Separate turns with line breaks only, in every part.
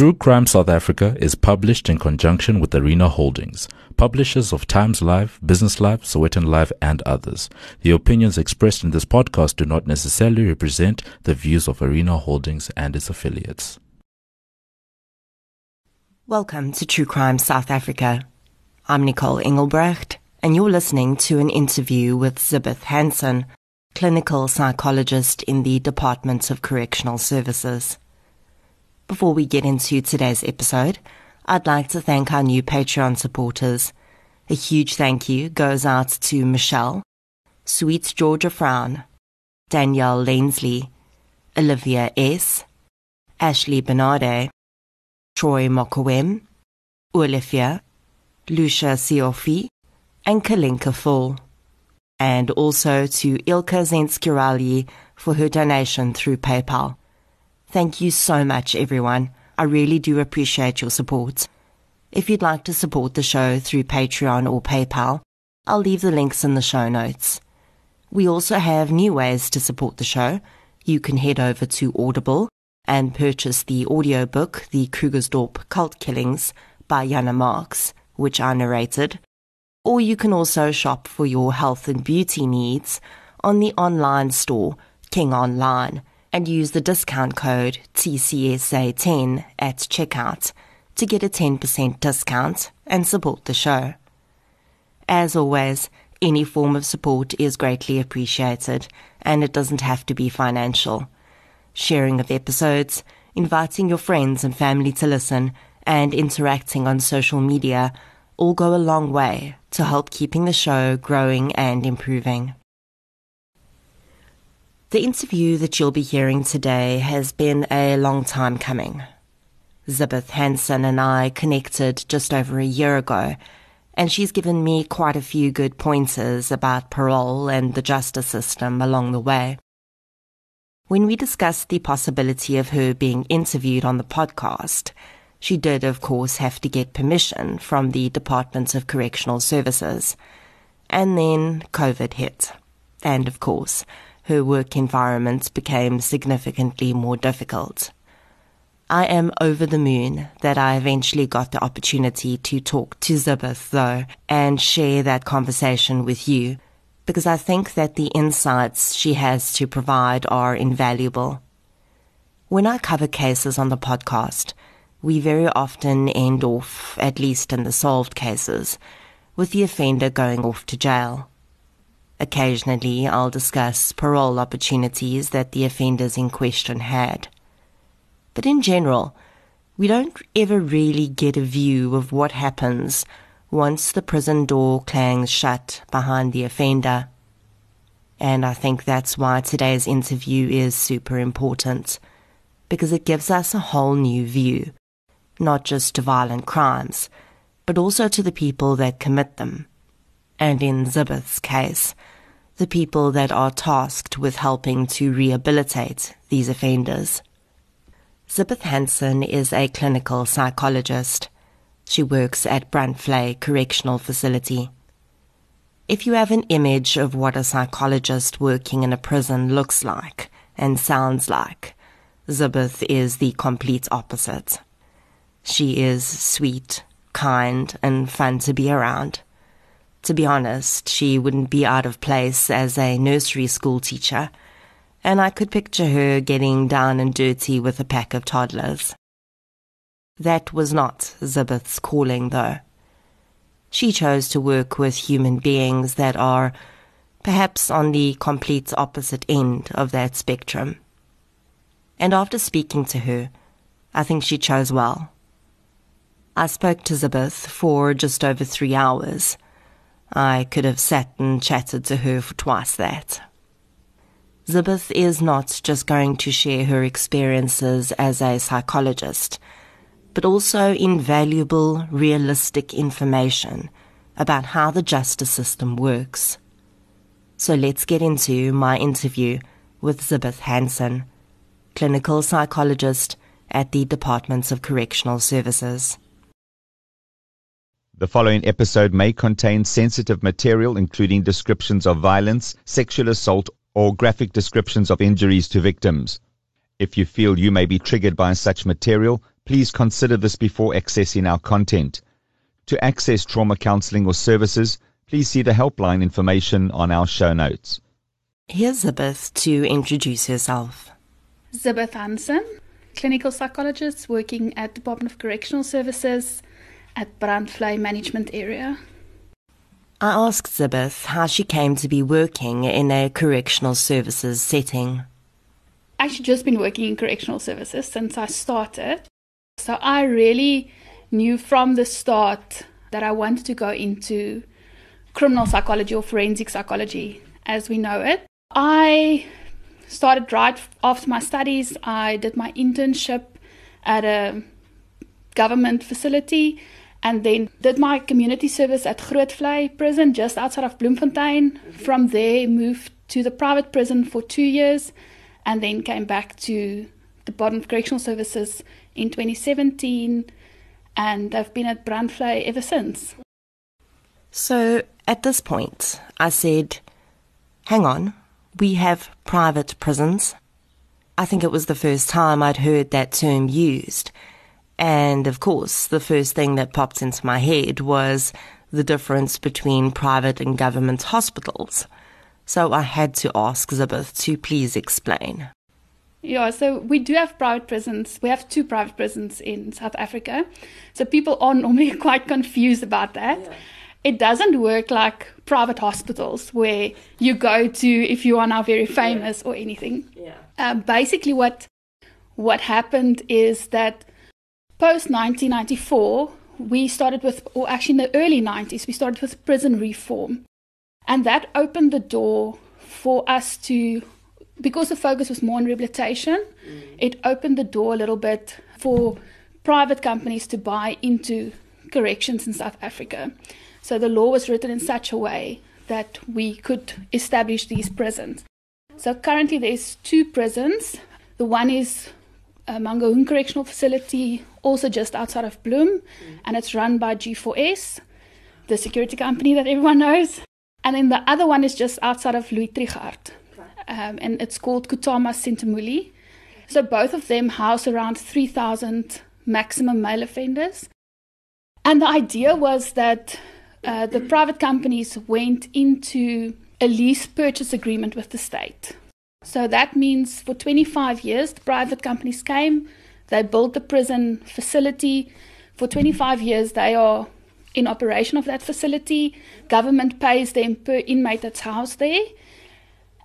True Crime South Africa is published in conjunction with Arena Holdings, publishers of Times Live, Business Live, Sowetan Live, and others. The opinions expressed in this podcast do not necessarily represent the views of Arena Holdings and its affiliates.
Welcome to True Crime South Africa. I'm Nicole Engelbrecht, and you're listening to an interview with Zibeth Hansen, clinical psychologist in the Department of Correctional Services. Before we get into today's episode, I'd like to thank our new Patreon supporters. A huge thank you goes out to Michelle, Sweet Georgia Frown, Danielle Lainsley, Olivia S., Ashley Bernarde, Troy Mokowem, Olivia, Lucia Siofi, and Kalinka Full. And also to Ilka Zenskirali for her donation through PayPal. Thank you so much, everyone. I really do appreciate your support. If you'd like to support the show through Patreon or PayPal, I'll leave the links in the show notes. We also have new ways to support the show. You can head over to Audible and purchase the audiobook The Krugersdorp Cult Killings by Jana Marx, which I narrated. Or you can also shop for your health and beauty needs on the online store, King Online and use the discount code TCSA10 at checkout to get a 10% discount and support the show. As always, any form of support is greatly appreciated and it doesn't have to be financial. Sharing of episodes, inviting your friends and family to listen, and interacting on social media all go a long way to help keeping the show growing and improving. The interview that you'll be hearing today has been a long time coming. Zibeth Hansen and I connected just over a year ago, and she's given me quite a few good pointers about parole and the justice system along the way. When we discussed the possibility of her being interviewed on the podcast, she did, of course, have to get permission from the Department of Correctional Services. And then COVID hit. And of course, her work environment became significantly more difficult. I am over the moon that I eventually got the opportunity to talk to Zibeth, though, and share that conversation with you, because I think that the insights she has to provide are invaluable. When I cover cases on the podcast, we very often end off, at least in the solved cases, with the offender going off to jail. Occasionally, I'll discuss parole opportunities that the offenders in question had. But in general, we don't ever really get a view of what happens once the prison door clangs shut behind the offender. And I think that's why today's interview is super important, because it gives us a whole new view, not just to violent crimes, but also to the people that commit them. And in Zibeth's case, the people that are tasked with helping to rehabilitate these offenders. Zibeth Hansen is a clinical psychologist. She works at Brandvlei Correctional Facility. If you have an image of what a psychologist working in a prison looks like and sounds like, Zibeth is the complete opposite. She is sweet, kind, and fun to be around. To be honest, she wouldn't be out of place as a nursery school teacher, and I could picture her getting down and dirty with a pack of toddlers. That was not Zibeth's calling, though. She chose to work with human beings that are perhaps on the complete opposite end of that spectrum. And after speaking to her, I think she chose well. I spoke to Zibeth for just over three hours I could have sat and chatted to her for twice that. Zibeth is not just going to share her experiences as a psychologist, but also invaluable, realistic information about how the justice system works. So let's get into my interview with Zibeth Hansen, clinical psychologist at the Department of Correctional Services.
The following episode may contain sensitive material, including descriptions of violence, sexual assault, or graphic descriptions of injuries to victims. If you feel you may be triggered by such material, Please consider this before accessing our content. To access trauma counseling or services, please see the helpline information on our show notes.
Here's Zibeth to introduce herself.
Zibeth Hansen, clinical psychologist working at Department of Correctional Services at Brandvlei Management Area.
I asked Zibeth how she came to be working in a correctional services setting.
I actually, just been working in correctional services since I started. So I really knew from the start that I wanted to go into criminal psychology or forensic psychology as we know it. I started right after my studies. I did my internship at a government facility and then did my community service at Grootvlei prison just outside of Bloemfontein. From there, moved to the private prison for two years, and then came back to the of Correctional Services in 2017, and I've been at Brandvlei ever since.
So at this point, I said, "Hang on, we have private prisons." I think it was the first time I'd heard that term used. And of course, the first thing that popped into my head was the difference between private and government hospitals. So I had to ask Zibeth to please explain.
Yeah, so we do have private prisons. We have two private prisons in South Africa. So people are normally quite confused about that. Yeah. It doesn't work like private hospitals where you go to if you are now very famous yeah. or anything. Yeah. Um, basically, what what happened is that post 1994, we started with, or actually in the early 90s, we started with prison reform. And that opened the door for us to, because the focus was more on rehabilitation, mm. it opened the door a little bit for private companies to buy into corrections in South Africa. So the law was written in such a way that we could establish these prisons. So currently there's two prisons. The one is a Mangaung Correctional Facility, also just outside of Bloom, mm. and it's run by G4S, the security company that everyone knows. And then the other one is just outside of Louis Trichardt, um, and it's called Kutama Sinthumule. So both of them house around 3,000 maximum male offenders. And the idea was that uh, the private companies went into a lease purchase agreement with the state. So that means for 25 years, the private companies came, they built the prison facility. For 25 years, they are in operation of that facility. Government pays them per inmate that's housed there.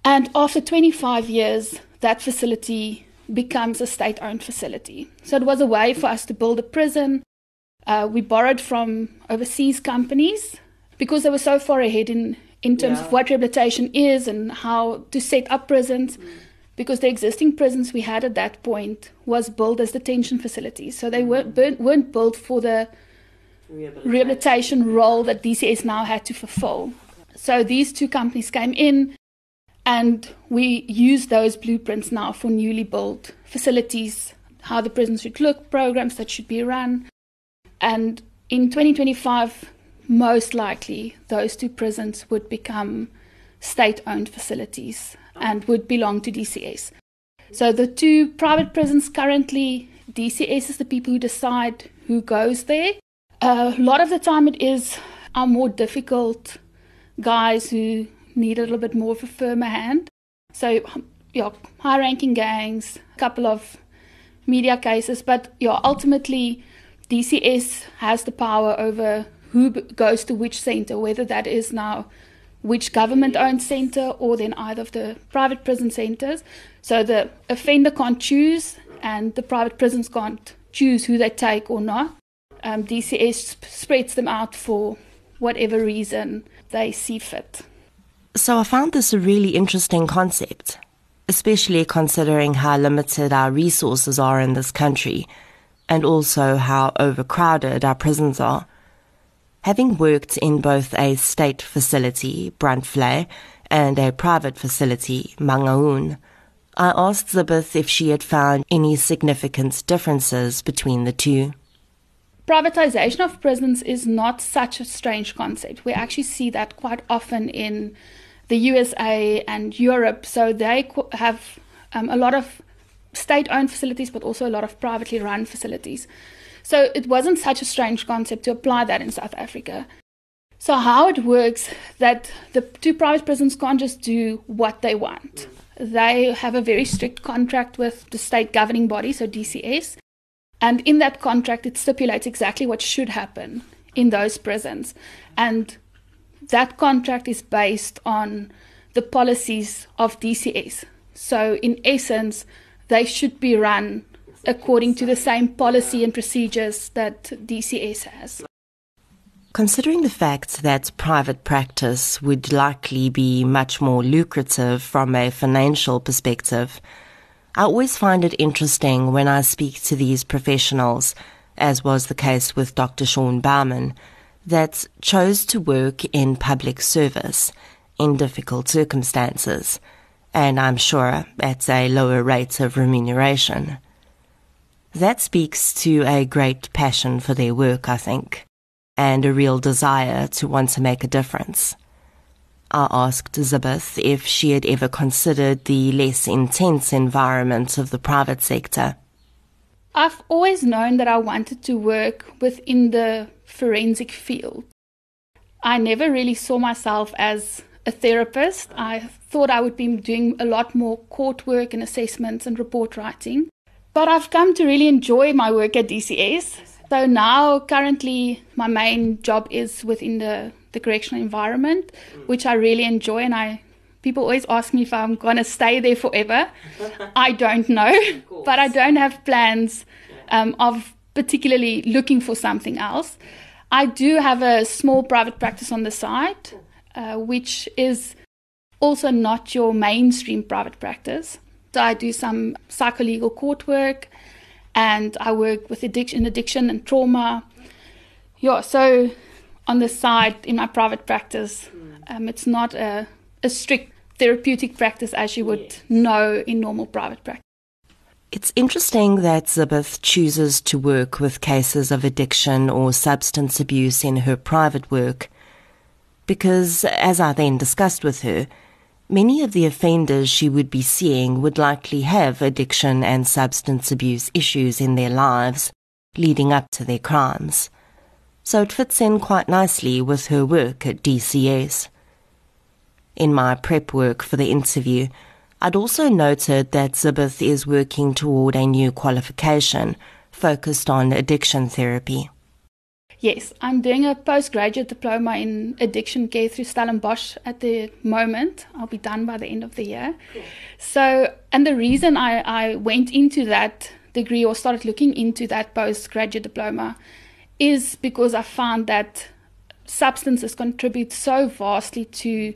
And after 25 years, that facility becomes a state owned facility. So it was a way for us to build a prison. Uh, we borrowed from overseas companies because they were so far ahead in in terms yeah. of what rehabilitation is and how to set up prisons. Mm. Because the existing prisons we had at that point was built as detention facilities, so they mm. weren't, weren't built for the rehabilitation. rehabilitation role that DCS now had to fulfill. So these two companies came in, and we use those blueprints now for newly built facilities, how the prisons should look, programs that should be run. And in 2025, most likely those two prisons would become state owned facilities and would belong to DCS. So the two private prisons currently, DCS is the people who decide who goes there. A lot of the time it is our more difficult guys who need a little bit more of a firmer hand. So, yeah, high ranking gangs, a couple of media cases, but yeah, ultimately DCS has the power over who goes to which center, whether that is now which government owned center or then either of the private prison centers. So the offender can't choose and the private prisons can't choose who they take or not. Um, DCS spreads them out for whatever reason they see fit.
So I found this a really interesting concept, especially considering how limited our resources are in this country and also how overcrowded our prisons are. Having worked in both a state facility, Brandvlei, and a private facility, Mangaung, I asked Zibeth if she had found any significant differences between the two.
Privatization of prisons is not such a strange concept. We actually see that quite often in the USA and Europe. So they have um, a lot of state owned facilities, but also a lot of privately run facilities. So it wasn't such a strange concept to apply that in South Africa. So, how it works that the two private prisons can't just do what they want. They have a very strict contract with the state governing body, so DCS. And in that contract, it stipulates exactly what should happen in those prisons. And that contract is based on the policies of DCS. So, in essence, they should be run according to the same policy and procedures that DCS has.
Considering the fact that private practice would likely be much more lucrative from a financial perspective, I always find it interesting when I speak to these professionals, as was the case with Dr. Sean Baumann, that chose to work in public service in difficult circumstances, and I'm sure at a lower rate of remuneration. That speaks to a great passion for their work, I think, and a real desire to want to make a difference. I asked Zibeth if she had ever considered the less intense environment of the private sector.
I've always known that I wanted to work within the forensic field. I never really saw myself as a therapist. I thought I would be doing a lot more court work and assessments and report writing. But I've come to really enjoy my work at DCS. So now, currently, my main job is within the the correctional environment, which I really enjoy. And I people always ask me if I'm going to stay there forever. I don't know, but I don't have plans um, of particularly looking for something else. I do have a small private practice on the side, uh, which is also not your mainstream private practice. So I do some psycholegal court work and I work with addiction, addiction and trauma. Yeah, so on the side in my private practice. Um, it's not a, a strict therapeutic practice as you would yes. know in normal private practice.
It's interesting that Zibeth chooses to work with cases of addiction or substance abuse in her private work because, as I then discussed with her, many of the offenders she would be seeing would likely have addiction and substance abuse issues in their lives leading up to their crimes so it fits in quite nicely with her work at DCS. In my prep work for the interview, I'd also noted that Zibeth is working toward a new qualification focused on addiction therapy.
Yes, I'm doing a postgraduate diploma in addiction care through Stellenbosch at the moment. I'll be done by the end of the year. Cool. So, and the reason I, I went into that degree or started looking into that postgraduate diploma is because I found that substances contribute so vastly to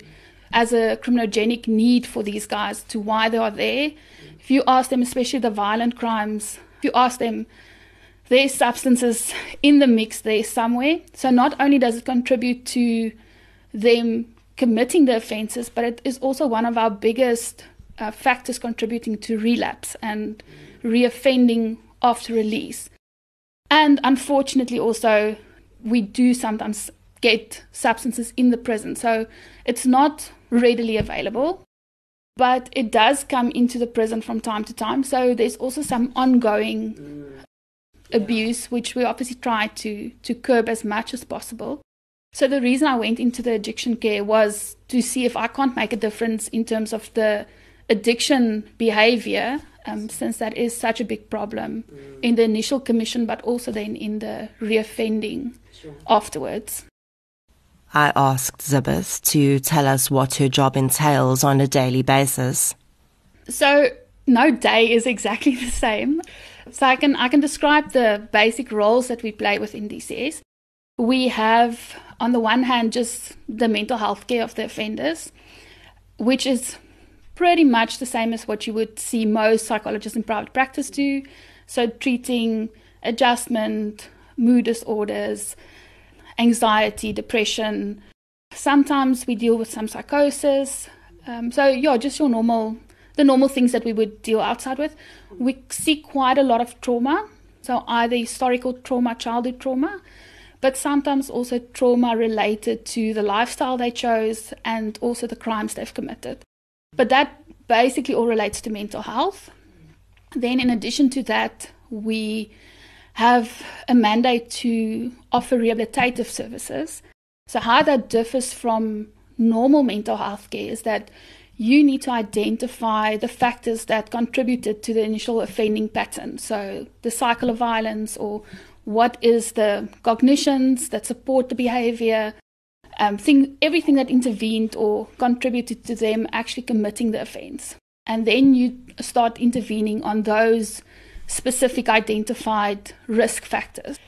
as a criminogenic need for these guys to why they are there. If you ask them, especially the violent crimes, if you ask them, there's substances in the mix there somewhere. So not only does it contribute to them committing the offences, but it is also one of our biggest uh, factors contributing to relapse and reoffending after release. And unfortunately, also, we do sometimes get substances in the prison. So it's not readily available, but it does come into the prison from time to time. So there's also some ongoing. Abuse, which we obviously try to, to curb as much as possible. So the reason I went into the addiction care was to see if I can't make a difference in terms of the addiction behavior um, since that is such a big problem mm. in the initial commission, but also then in the reoffending sure. afterwards.
I asked Zibeth to tell us what her job entails on a daily basis.
So, no day is exactly the same. So, I can, I can describe the basic roles that we play within DCS. We have, on the one hand, just the mental health care of the offenders, which is pretty much the same as what you would see most psychologists in private practice do. So, treating adjustment, mood disorders, anxiety, depression. Sometimes we deal with some psychosis. Um, so, yeah, just your normal, the normal things that we would deal outside with. We see quite a lot of trauma. So, either historical trauma, childhood trauma, but sometimes also trauma related to the lifestyle they chose and also the crimes they've committed. But that basically all relates to mental health. Then, in addition to that, we have a mandate to offer rehabilitative services. So, how that differs from normal mental health care is that you need to identify the factors that contributed to the initial offending pattern. So, the cycle of violence, or what is the cognitions that support the behavior, um, thing, everything that intervened or contributed to them actually committing the offense. And then you start intervening on those specific identified risk factors.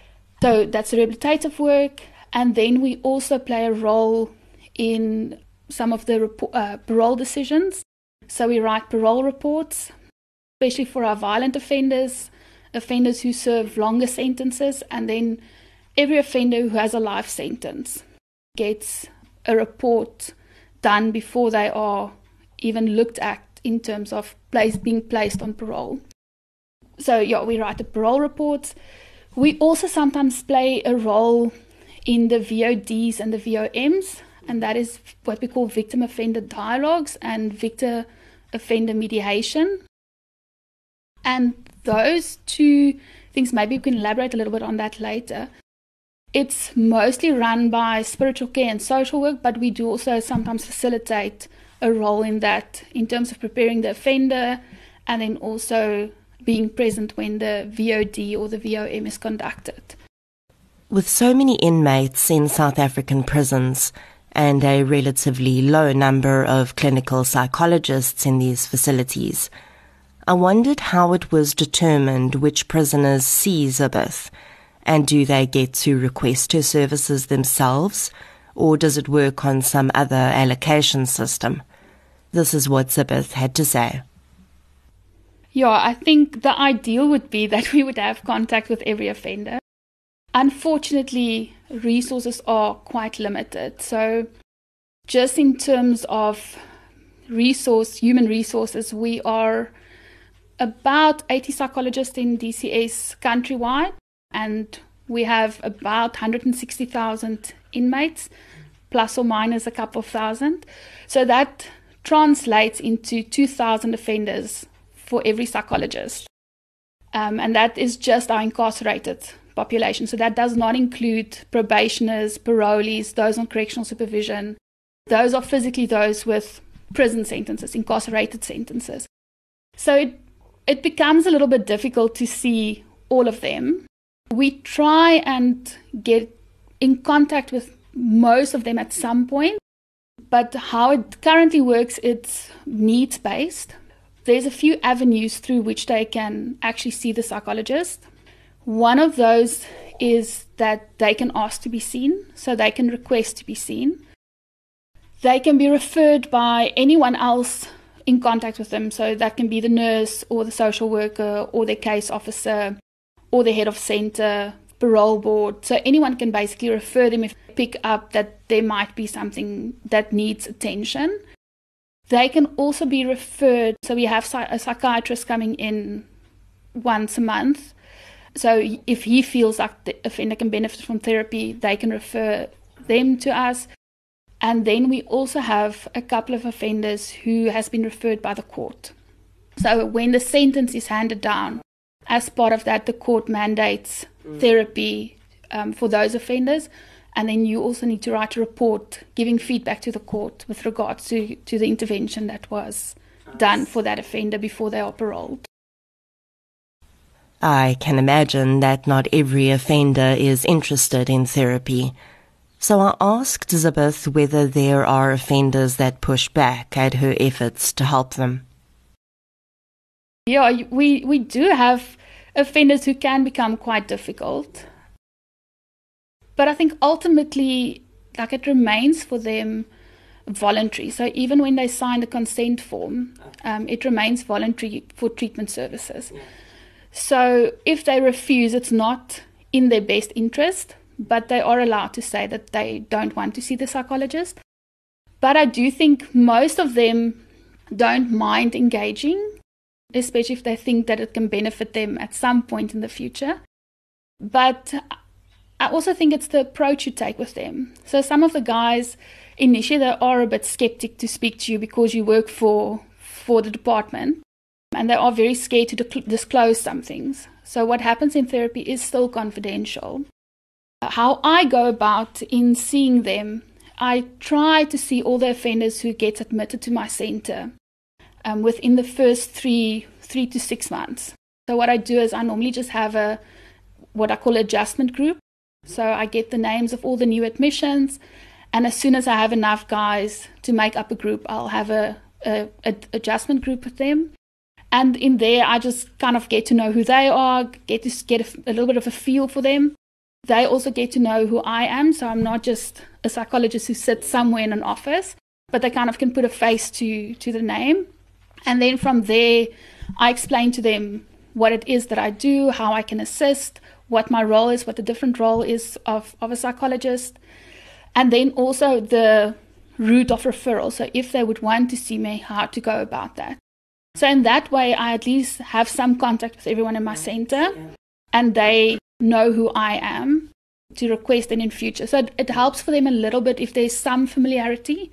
So that's rehabilitative work. And then we also play a role in some of the uh, parole decisions. So we write parole reports, especially for our violent offenders, offenders who serve longer sentences, and then every offender who has a life sentence gets a report done before they are even looked at in terms of place, being placed on parole. So, yeah, we write the parole reports. We also sometimes play a role in the VODs and the VOMs, and that is what we call victim offender dialogues and victim offender mediation. And those two things, maybe we can elaborate a little bit on that later. It's mostly run by spiritual care and social work, but we do also sometimes facilitate a role in that in terms of preparing the offender and then also being present when the VOD or the VOM is conducted.
With so many inmates in South African prisons and a relatively low number of clinical psychologists in these facilities, I wondered how it was determined which prisoners see Zibeth, and do they get to request her services themselves, or does it work on some other allocation system? This is what Zibeth had to say.
Yeah, I think the ideal would be that we would have contact with every offender. Unfortunately, resources are quite limited. So, just in terms of resource, human resources, we are about 80 psychologists in DCS countrywide, and we have about 160,000 inmates, plus or minus a couple of thousand. So that translates into 2,000 offenders for every psychologist. Um, and that is just our incarcerated population. So that does not include probationers, parolees, those on correctional supervision. Those are physically those with prison sentences, incarcerated sentences. So it, it becomes a little bit difficult to see all of them. We try and get in contact with most of them at some point, but how it currently works, it's needs based. There's a few avenues through which they can actually see the psychologist. One of those is that they can ask to be seen, so they can request to be seen. They can be referred by anyone else in contact with them, so that can be the nurse or the social worker or their case officer or the head of center, parole board. So anyone can basically refer them if they pick up that there might be something that needs attention. They can also be referred. So we have a psychiatrist coming in once a month. So if he feels like the offender can benefit from therapy, they can refer them to us. And then we also have a couple of offenders who has been referred by the court. So when the sentence is handed down, as part of that, the court mandates mm. therapy um, for those offenders. And then you also need to write a report giving feedback to the court with regards to, to the intervention that was done for that offender before they are paroled.
I can imagine that not every offender is interested in therapy. So I asked Zibeth whether there are offenders that push back at her efforts to help them.
Yeah, we, we do have offenders who can become quite difficult. But I think ultimately, like it remains for them voluntary. So even when they sign the consent form, um, it remains voluntary for treatment services. So if they refuse, it's not in their best interest, but they are allowed to say that they don't want to see the psychologist. But I do think most of them don't mind engaging especially if they think that it can benefit them at some point in the future. But I also think it's the approach you take with them. So some of the guys initially they are a bit skeptic to speak to you because you work for for the department. And they are very scared to disclose some things. So, what happens in therapy is still confidential. How I go about in seeing them, I try to see all the offenders who get admitted to my center um, within the first three three to six months. So, what I do is I normally just have a what I call adjustment group. So, I get the names of all the new admissions, and as soon as I have enough guys to make up a group, I'll have a, a, a adjustment group with them and in there, I just kind of get to know who they are, get to get a, a little bit of a feel for them. They also get to know who I am. So I'm not just a psychologist who sits somewhere in an office, but they kind of can put a face to, to the name. And then from there, I explain to them what it is that I do, how I can assist, what my role is, what the different role is of, of a psychologist. And then also the route of referral. So if they would want to see me, how to go about that. So in that way, I at least have some contact with everyone in my center, and they know who I am to request and in future. So it, it, helps for them a little bit if there's some familiarity.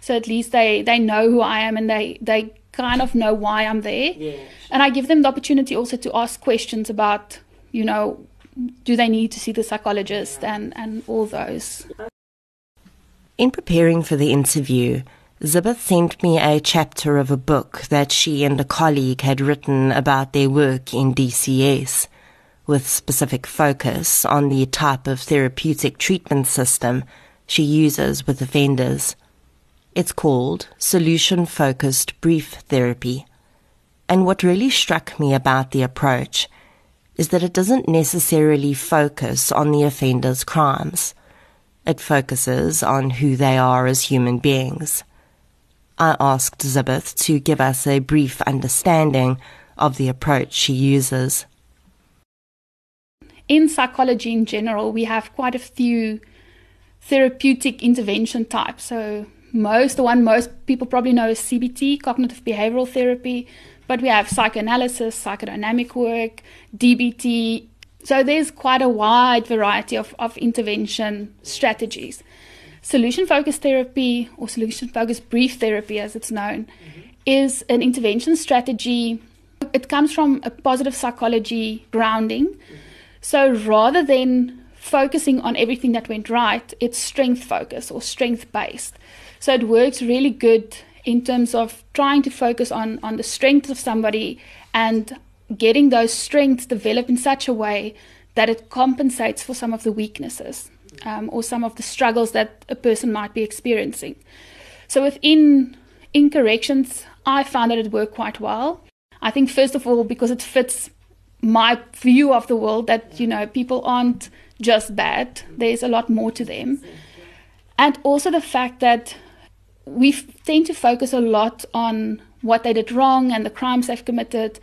So at least they they know who I am and they they kind of know why I'm there. Yeah. And I give them the opportunity also to ask questions about, you know, do they need to see the psychologist and and all those.
In preparing for the interview, Zibeth sent me a chapter of a book that she and a colleague had written about their work in DCS, with specific focus on the type of therapeutic treatment system she uses with offenders. It's called Solution Focused Brief Therapy. And what really struck me about the approach is that it doesn't necessarily focus on the offender's crimes. It focuses on who they are as human beings. I asked Zibeth to give us a brief understanding of the approach she uses.
In psychology in general, we have quite a few therapeutic intervention types. So, most, the one most people probably know is CBT, cognitive behavioral therapy, but we have psychoanalysis, psychodynamic work, DBT. So, there's quite a wide variety of, of intervention strategies. Solution focused therapy, or solution focused brief therapy as it's known, mm-hmm. is an intervention strategy. It comes from a positive psychology grounding. Mm-hmm. So rather than focusing on everything that went right, it's strength focused or strength based. So it works really good in terms of trying to focus on, on the strengths of somebody and getting those strengths developed in such a way that it compensates for some of the weaknesses um, or some of the struggles that a person might be experiencing. So within in corrections, I found that it worked quite well. I think first of all because it fits my view of the world that you know people aren't just bad. There's a lot more to them, and also the fact that we tend to focus a lot on what they did wrong and the crimes they've committed,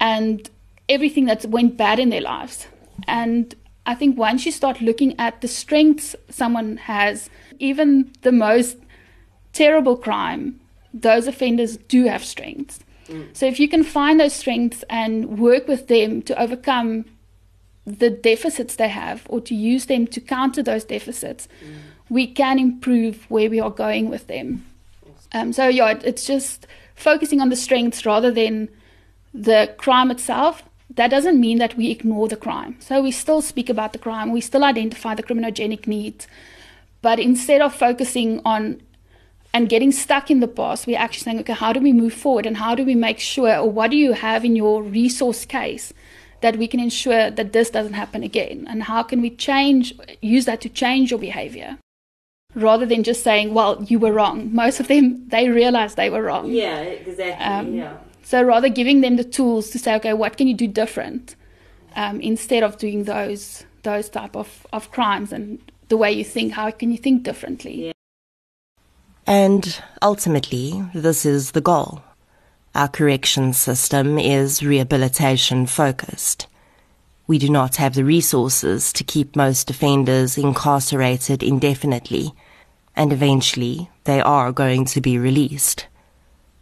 and everything that went bad in their lives. And I think once you start looking at the strengths someone has, even the most terrible crime, those offenders do have strengths. Mm. So if you can find those strengths and work with them to overcome the deficits they have or to use them to counter those deficits, mm. we can improve where we are going with them. Um, so yeah, it's just focusing on the strengths rather than the crime itself that doesn't mean that we ignore the crime. So we still speak about the crime, we still identify the criminogenic needs, but instead of focusing on and getting stuck in the past, we're actually saying, okay, how do we move forward and how do we make sure, or what do you have in your resource case that we can ensure that this doesn't happen again? And how can we change, use that to change your behavior? Rather than just saying, well, you were wrong. Most of them, they realize they were wrong.
Yeah, exactly. Um, yeah.
So rather giving them the tools to say, okay, what can you do different, um, instead of doing those those type of, of crimes and the way you think, how can you think differently?
And ultimately, this is the goal. Our correction system is rehabilitation focused. We do not have the resources to keep most offenders incarcerated indefinitely, and eventually they are going to be released.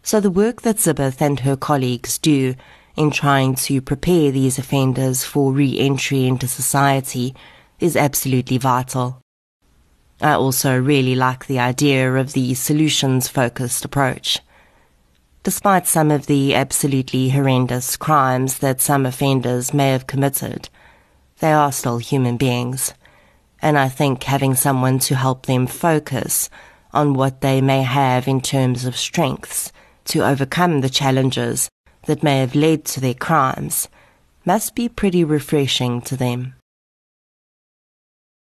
So the work that Zibeth and her colleagues do in trying to prepare these offenders for re-entry into society is absolutely vital. I also really like the idea of the solutions focused approach. Despite some of the absolutely horrendous crimes that some offenders may have committed, they are still human beings. And I think having someone to help them focus on what they may have in terms of strengths to overcome the challenges that may have led to their crimes must be pretty refreshing to them.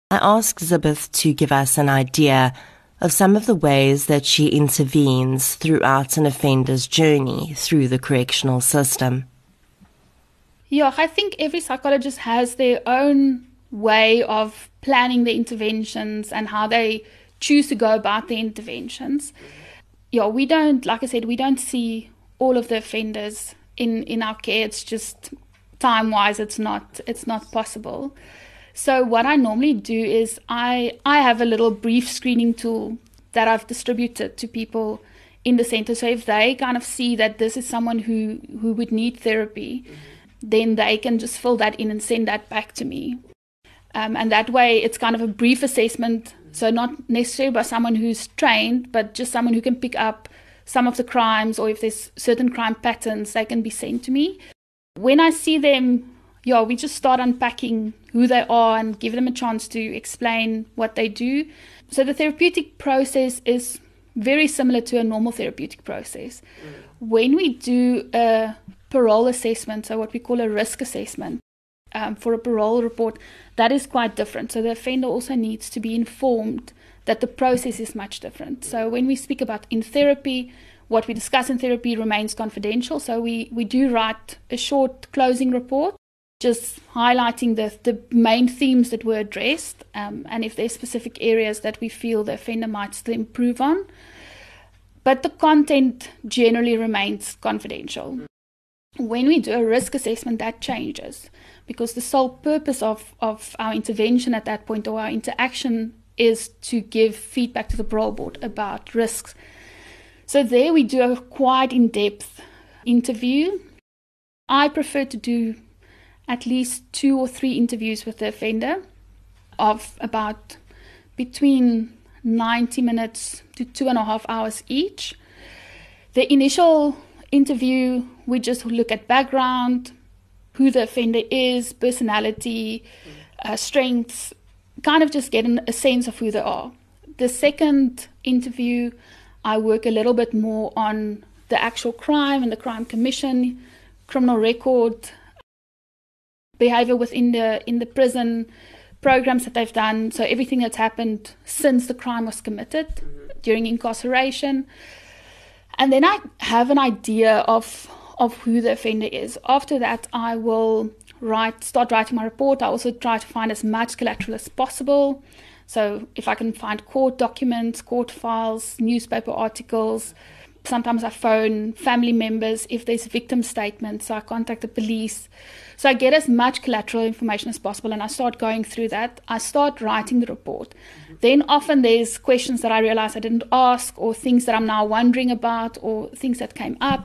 I asked Zibeth to give us an idea of some of the ways that she intervenes throughout an offender's journey through the correctional system.
Yeah, I think every psychologist has their own way of planning the interventions and how they choose to go about the interventions. Yeah, we don't, like I said, we don't see all of the offenders in, in our care. It's just time wise, it's not it's not possible. So what I normally do is I I have a little brief screening tool that I've distributed to people in the center. So if they kind of see that this is someone who who would need therapy, mm-hmm. then they can just fill that in and send that back to me. Um, and that way, it's kind of a brief assessment. So not necessarily by someone who's trained, but just someone who can pick up some of the crimes, or if there's certain crime patterns, they can be sent to me. When I see them yeah, we just start unpacking who they are and give them a chance to explain what they do. So the therapeutic process is very similar to a normal therapeutic process. Mm. When we do a parole assessment, so what we call a risk assessment um, for a parole report, that is quite different. So the offender also needs to be informed that the process is much different. So when we speak about in therapy, what we discuss in therapy remains confidential. So we, we do write a short closing report just highlighting the, the main themes that were addressed um, and if there's specific areas that we feel the offender might still improve on. But the content generally remains confidential. When we do a risk assessment, that changes because the sole purpose of, of our intervention at that point or our interaction is to give feedback to the parole board about risks. So there we do a quite in depth interview. I prefer to do at least two or three interviews with the offender of about between 90 minutes to two and a half hours each. The initial interview, we just look at background, who the offender is, personality, uh, strengths, kind of just get a sense of who they are. The second interview, I work a little bit more on the actual crime and the crime commission, criminal record, behavior within the in the prison programs that they've done so everything that's happened since the crime was committed mm-hmm. during incarceration and then i have an idea of of who the offender is after that i will write start writing my report i also try to find as much collateral as possible so if i can find court documents court files newspaper articles sometimes I phone family members if there's victim statements. So I contact the police. So I get as much collateral information as possible and I start going through that. I start writing the report. Then often there's questions that I realize I didn't ask or things that I'm now wondering about or things that came up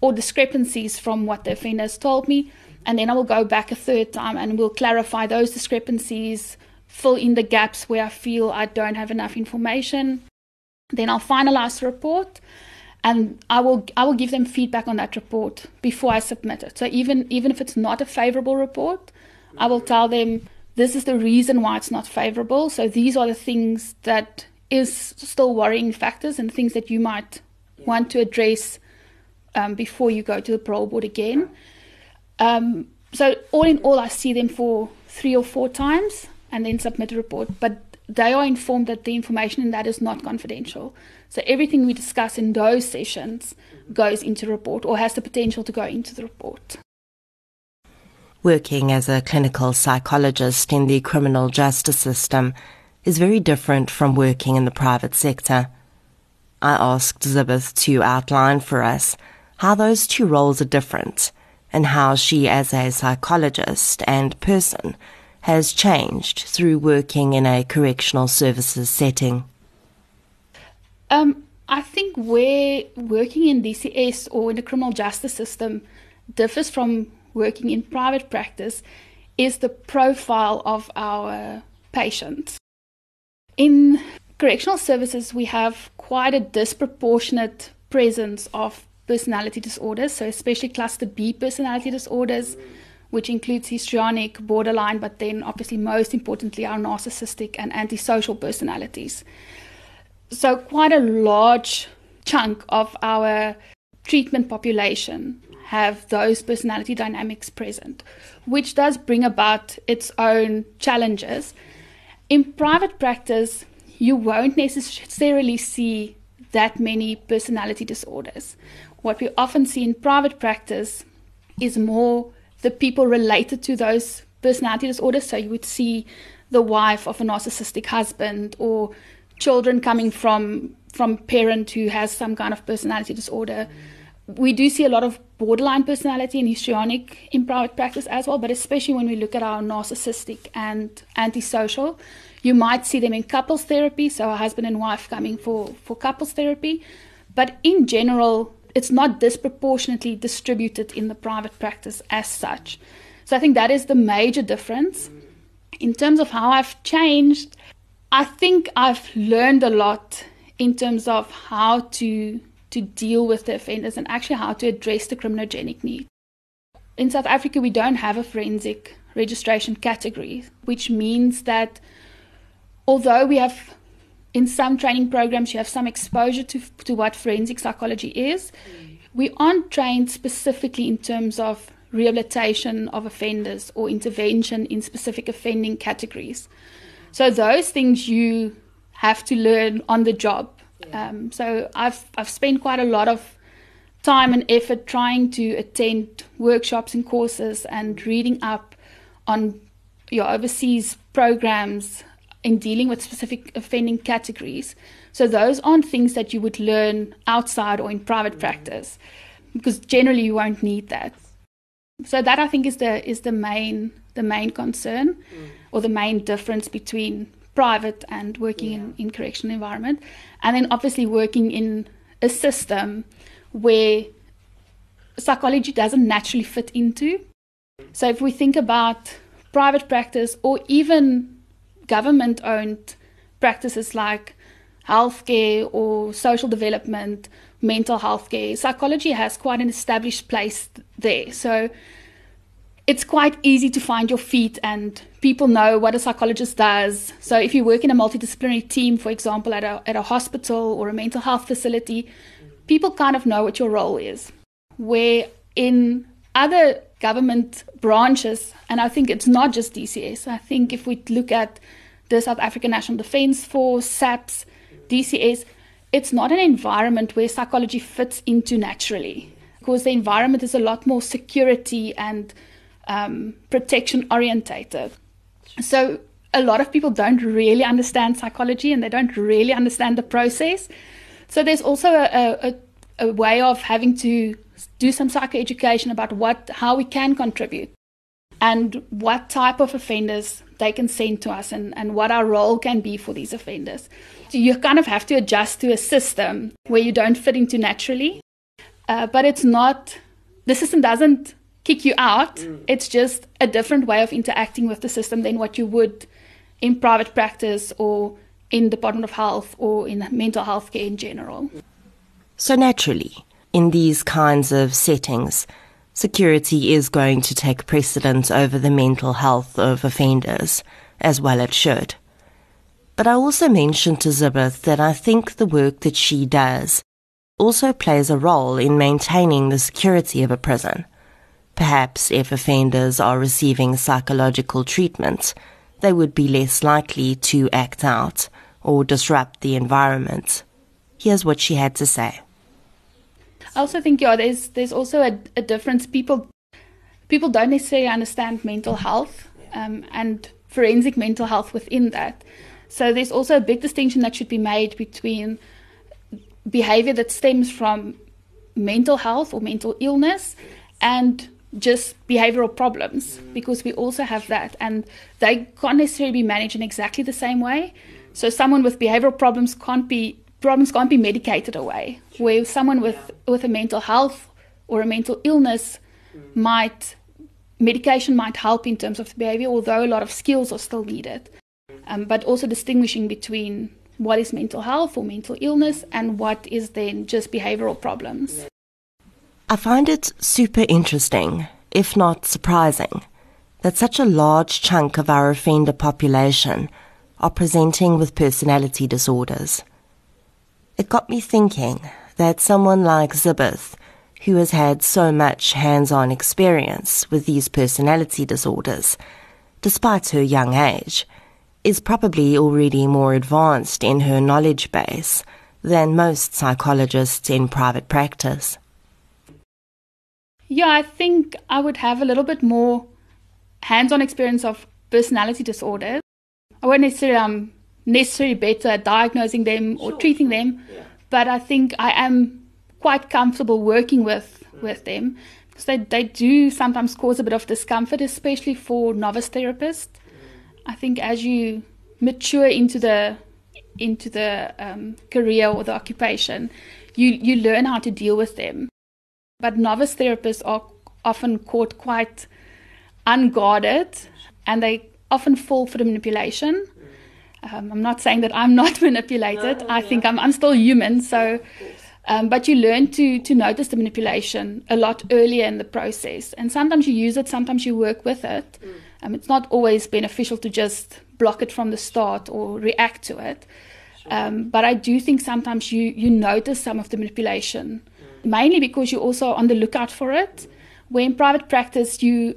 or discrepancies from what the offender has told me. And then I will go back a third time and we'll clarify those discrepancies, fill in the gaps where I feel I don't have enough information. Then I'll finalize the report and I will I will give them feedback on that report before I submit it. So even even if it's not a favorable report, I will tell them this is the reason why it's not favorable. So these are the things that is still worrying factors and things that you might want to address um, before you go to the parole board again. Um, so all in all, I see them for three or four times and then submit a report. But they are informed that the information in that is not confidential. So everything we discuss in those sessions goes into the report or has the potential to go into the report.
Working as a clinical psychologist in the criminal justice system is very different from working in the private sector. I asked Zibeth to outline for us how those two roles are different and how she, as a psychologist and person, has changed through working in a correctional services setting?
Um, I think where working in DCS or in the criminal justice system differs from working in private practice is the profile of our patients. In correctional services, we have quite a disproportionate presence of personality disorders, so especially cluster B personality disorders, which includes histrionic, borderline, but then obviously most importantly our narcissistic and antisocial personalities. So quite a large chunk of our treatment population have those personality dynamics present, which does bring about its own challenges. In private practice, you won't necessarily see that many personality disorders. What we often see in private practice is more the people related to those personality disorders. So you would see the wife of a narcissistic husband or children coming from from parent who has some kind of personality disorder. We do see a lot of borderline personality and histrionic in private practice as well, but especially when we look at our narcissistic and antisocial, you might see them in couples therapy, so a husband and wife coming for, for couples therapy. But in general, it's not disproportionately distributed in the private practice as such. So I think that is the major difference. In terms of how I've changed, I think I've learned a lot in terms of how to to deal with the offenders and actually how to address the criminogenic need. In South Africa, we don't have a forensic registration category, which means that although we have in some training programs you have some exposure to, to what forensic psychology is mm. we aren't trained specifically in terms of rehabilitation of offenders or intervention in specific offending categories so those things you have to learn on the job yeah. um, so I've, I've spent quite a lot of time and effort trying to attend workshops and courses and reading up on your overseas programs in dealing with specific offending categories. So those aren't things that you would learn outside or in private practice, because generally you won't need that. So that I think is the is the main the main concern, mm. or the main difference between private and working yeah. in, in correctional environment, and then obviously working in a system where psychology doesn't naturally fit into. So if we think about private practice or even government owned practices like healthcare or social development, mental health care, psychology has quite an established place there. So it's quite easy to find your feet and people know what a psychologist does. So if you work in a multidisciplinary team, for example, at a, at a hospital or a mental health facility, people kind of know what your role is. Where in other government branches, and I think it's not just DCS, I think if we look at the South African National Defence Force, SAPS, DCS, it's not an environment where psychology fits into naturally because the environment is a lot more security and um, protection orientated. So a lot of people don't really understand psychology and they don't really understand the process. So there's also a, a, a way of having to do some psychoeducation about what how we can contribute and what type of offenders they can send to us and, and what our role can be for these offenders. So you kind of have to adjust to a system where you don't fit into naturally. Uh, but it's not, the system doesn't kick you out. Mm. It's just a different way of interacting with the system than what you would in private practice or in Department of Health or in mental health care in general.
So naturally, in these kinds of settings, security is going to take precedence over the mental health of offenders, as well it should. But I also mentioned to Zibeth that I think the work that she does also plays a role in maintaining the security of a prison. Perhaps if offenders are receiving psychological treatment, they would be less likely to act out or disrupt the environment. Here's what she had to say.
Also think yeah, there's there's also a, a difference. People people don't necessarily understand mental health um, and forensic mental health within that. So there's also a big distinction that should be made between behavior that stems from mental health or mental illness and just behavioral problems because we also have that and they can't necessarily be managed in exactly the same way. So someone with behavioral problems can't be problems can't be medicated away. Where someone with, with a mental health or a mental illness mm. might, medication might help in terms of behavior, although a lot of skills are still needed. Um, but also distinguishing between what is mental health or mental illness and what is then just behavioral problems.
I find it super interesting, if not surprising, that such a large chunk of our offender population are presenting with personality disorders. It got me thinking that someone like Zibeth, who has had so much hands on experience with these personality disorders, despite her young age, is probably already more advanced in her knowledge base than most psychologists in private practice.
Yeah, I think I would have a little bit more hands on experience of personality disorders. I won't necessarily um, necessarily better at diagnosing them or sure, treating them, yeah. but I think I am quite comfortable working with with them because they, they do sometimes cause a bit of discomfort, especially for novice therapists. I think as you mature into the into the um, career or the occupation, you you learn how to deal with them. But novice therapists are often caught quite unguarded, and they often fall for the manipulation. Um, I'm not saying that I'm not manipulated. No, I yeah. think I'm, I'm still human. So, um, but you learn to to notice the manipulation a lot earlier in the process, and sometimes you use it, sometimes you work with it. Mm. Um, it's not always beneficial to just block it from the start or react to it. Um, but I do think sometimes you you notice some of the manipulation, mm. mainly because you're also on the lookout for it. Where in private practice you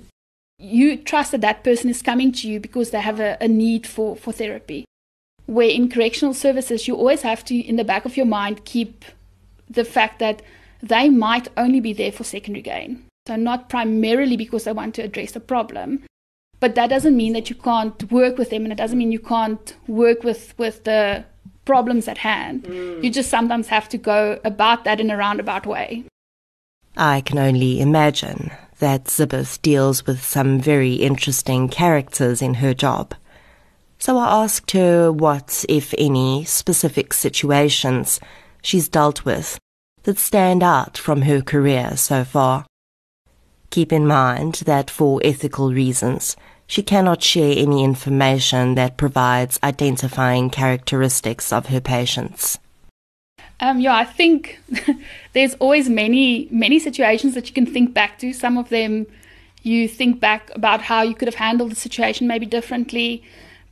you trust that that person is coming to you because they have a, a need for, for therapy. Where in correctional services, you always have to, in the back of your mind, keep the fact that they might only be there for secondary gain. So, not primarily because they want to address a problem. But that doesn't mean that you can't work with them, and it doesn't mean you can't work with, with the problems at hand. Mm. You just sometimes have to go about that in a roundabout way.
I can only imagine that Zibeth deals with some very interesting characters in her job. So I asked her what, if any, specific situations she's dealt with that stand out from her career so far. Keep in mind that for ethical reasons, she cannot share any information that provides identifying characteristics of her patients.
Um, yeah, I think there's always many many situations that you can think back to. Some of them you think back about how you could have handled the situation maybe differently,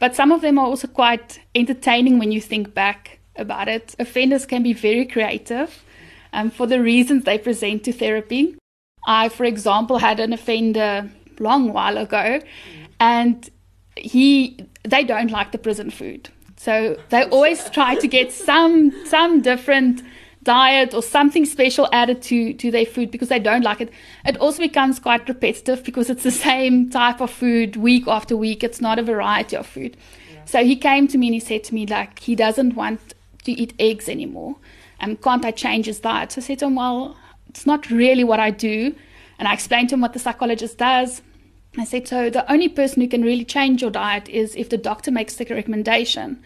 but some of them are also quite entertaining when you think back about it. Offenders can be very creative um, for the reasons they present to therapy. I, for example, had an offender long while ago, and he they don't like the prison food. So they always try to get some some different diet or something special added to to their food because they don't like it. It also becomes quite repetitive because it's the same type of food week after week. It's not a variety of food. Yeah. So he came to me and he said to me like he doesn't want to eat eggs anymore. And can't I change his diet? So I said to him, Well, it's not really what I do. And I explained to him what the psychologist does. I said, so the only person who can really change your diet is if the doctor makes the recommendation.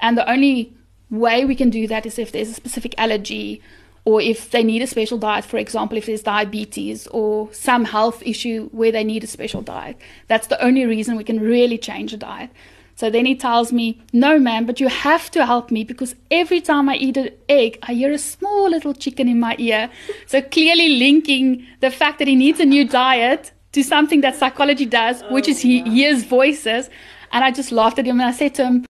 And the only way we can do that is if there's a specific allergy or if they need a special diet, for example, if there's diabetes or some health issue where they need a special diet. That's the only reason we can really change a diet. So then he tells me, No, ma'am, but you have to help me because every time I eat an egg, I hear a small little chicken in my ear. So clearly linking the fact that he needs a new diet to something that psychology does, which is he oh, hears voices. And I just laughed at him and I said to him,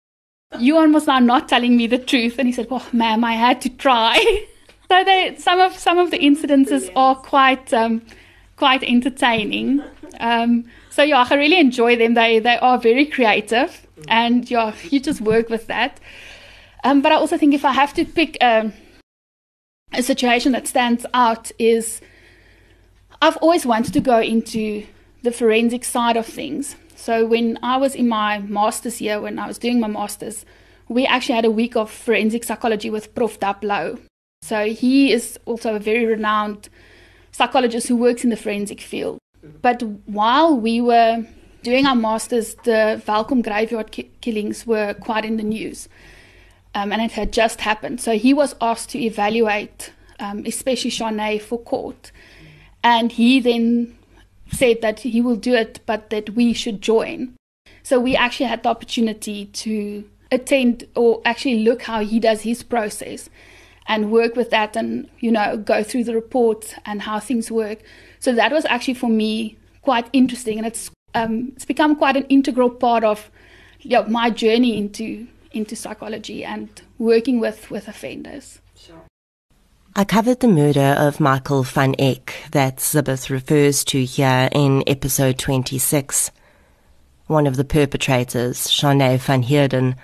You almost now not telling me the truth. And he said, Well, ma'am, I had to try. so they, some of some of the incidences are quite um, quite entertaining. Um, so yeah, I really enjoy them. They they are very creative, and yeah, you just work with that. Um, but I also think if I have to pick a, a situation that stands out is I've always wanted to go into the forensic side of things. So when I was in my master's year, when I was doing my master's, we actually had a week of forensic psychology with Prof. Daplow. So he is also a very renowned psychologist who works in the forensic field. But while we were doing our masters, the Welkom graveyard ki- killings were quite in the news. Um, and it had just happened. So he was asked to evaluate, um, especially Chané, for court. And he then said that he will do it, but that we should join. So we actually had the opportunity to attend or actually look how he does his process. and work with that and, you know, go through the reports and how things work. So that was actually for me quite interesting and it's um, it's become quite an integral part of you know, my journey into into psychology and working with, with offenders.
I covered the murder of Michael van Eck that Zibeth refers to here in episode 26. One of the perpetrators, Chané van Heerden,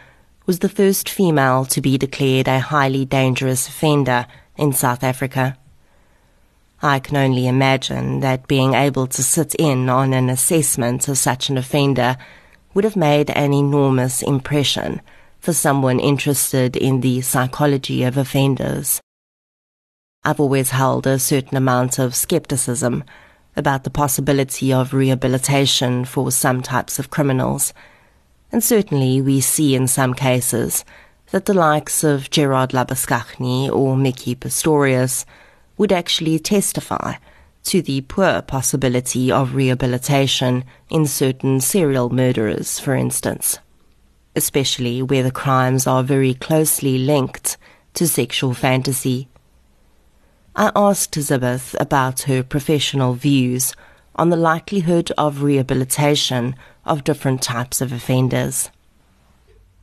was the first female to be declared a highly dangerous offender in South Africa. I can only imagine that being able to sit in on an assessment of such an offender would have made an enormous impression for someone interested in the psychology of offenders. I've always held a certain amount of skepticism about the possibility of rehabilitation for some types of criminals. And certainly we see in some cases that the likes of Gerard Labuschagne or Micki Pistorius would actually testify to the poor possibility of rehabilitation in certain serial murderers, for instance, especially where the crimes are very closely linked to sexual fantasy I asked Zibeth about her professional views on the likelihood of rehabilitation of different types of offenders.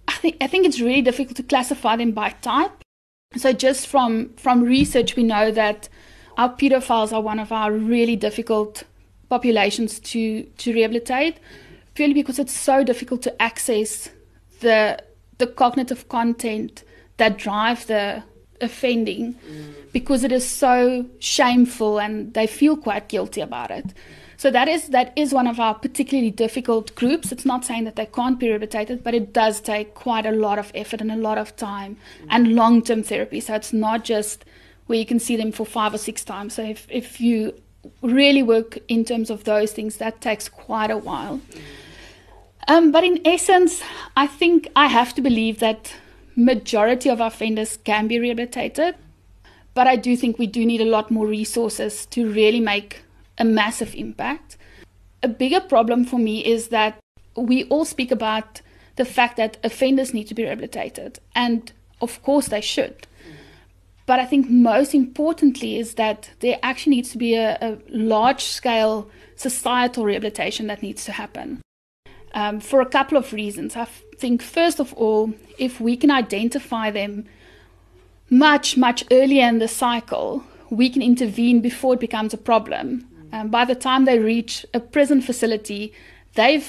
I think I think it's really difficult to classify them by type. So just from from research we know that our pedophiles are one of our really difficult populations to to rehabilitate purely because it's so difficult to access the the cognitive content that drive the offending mm. because it is so shameful and they feel quite guilty about it. So that is that is one of our particularly difficult groups. It's not saying that they can't be rehabilitated, but it does take quite a lot of effort and a lot of time mm. and long term therapy. So it's not just where you can see them for five or six times. So if, if you really work in terms of those things, that takes quite a while. Mm. Um, but in essence, I think I have to believe that majority of offenders can be rehabilitated. But I do think we do need a lot more resources to really make a massive impact. A bigger problem for me is that we all speak about the fact that offenders need to be rehabilitated, and of course they should. But I think most importantly is that there actually needs to be a, a large scale societal rehabilitation that needs to happen um, for a couple of reasons. I think, first of all, if we can identify them much, much earlier in the cycle, we can intervene before it becomes a problem. Um, by the time they reach a prison facility, they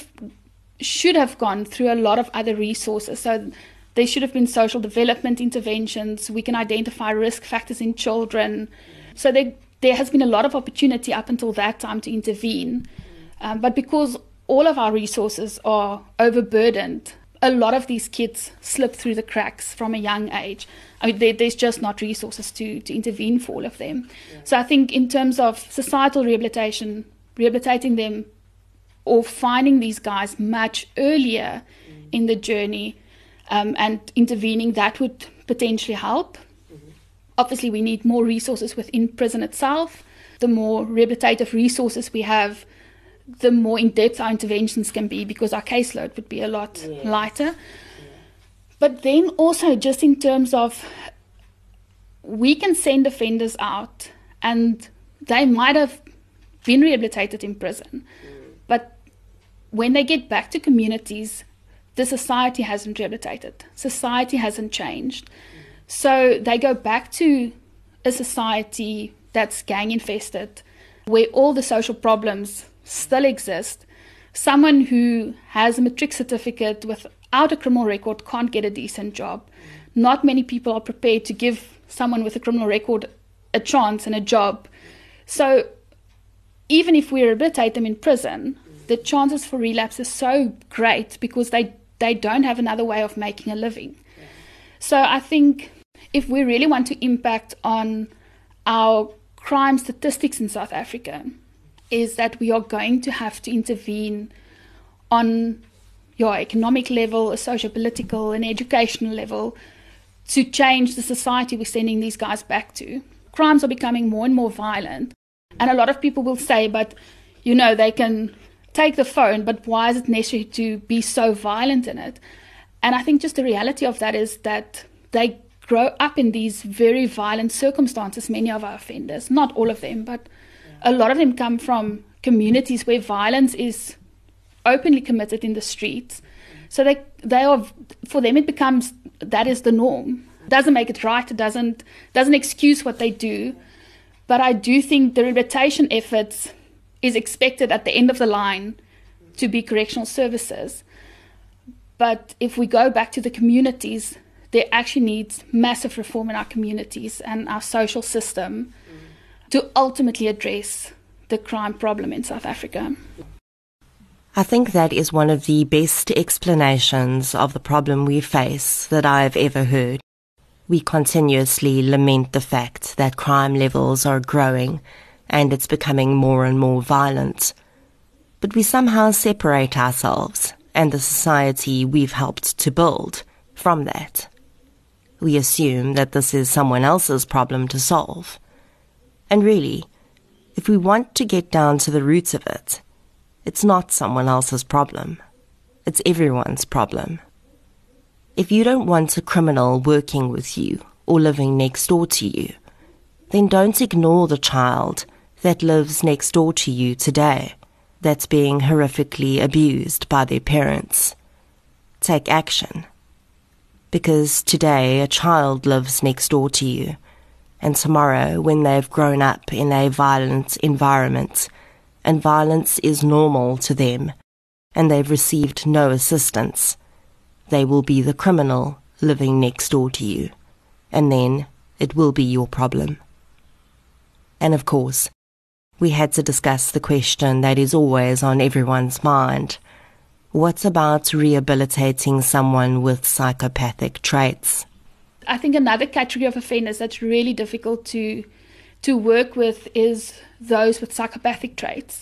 should have gone through a lot of other resources. So there should have been social development interventions. We can identify risk factors in children. So there, there has been a lot of opportunity up until that time to intervene. Um, but because all of our resources are overburdened. A lot of these kids slip through the cracks from a young age. I mean, there, there's just not resources to, to intervene for all of them. Yeah. So I think, in terms of societal rehabilitation, rehabilitating them or finding these guys much earlier mm. in the journey um, and intervening, that would potentially help. Mm-hmm. Obviously, we need more resources within prison itself. The more rehabilitative resources we have, the more in depth our interventions can be because our caseload would be a lot yeah. lighter. Yeah. But then also, just in terms of we can send offenders out and they might have been rehabilitated in prison, mm. but when they get back to communities, the society hasn't rehabilitated, society hasn't changed. Mm. So they go back to a society that's gang infested, where all the social problems still exist. Someone who has a matric certificate without a criminal record can't get a decent job. Not many people are prepared to give someone with a criminal record a chance and a job. So even if we rehabilitate them in prison, the chances for relapse is so great because they, they don't have another way of making a living. So I think if we really want to impact on our crime statistics in South Africa, is that we are going to have to intervene on your economic level, a social political, and educational level to change the society we're sending these guys back to. Crimes are becoming more and more violent. And a lot of people will say, but you know, they can take the phone, but why is it necessary to be so violent in it? And I think just the reality of that is that they grow up in these very violent circumstances, many of our offenders, not all of them, but a lot of them come from communities where violence is openly committed in the streets. So they they are for them it becomes that is the norm. It Doesn't make it right. It doesn't doesn't excuse what they do. But I do think the rehabilitation efforts is expected at the end of the line to be correctional services. But if we go back to the communities, there actually needs massive reform in our communities and our social system to ultimately address the crime problem in South Africa.
I think that is one of the best explanations of the problem we face that I have ever heard. We continuously lament the fact that crime levels are growing and it's becoming more and more violent. But we somehow separate ourselves and the society we've helped to build from that. We assume that this is someone else's problem to solve. And really, if we want to get down to the roots of it, it's not someone else's problem. It's everyone's problem. If you don't want a criminal working with you or living next door to you, then don't ignore the child that lives next door to you today that's being horrifically abused by their parents. Take action. Because today a child lives next door to you, and tomorrow, when they've grown up in a violent environment, and violence is normal to them, and they've received no assistance, they will be the criminal living next door to you, and then it will be your problem. And of course, we had to discuss the question that is always on everyone's mind. What about rehabilitating someone with psychopathic traits?
I think another category of offenders that's really difficult to to work with is those with psychopathic traits.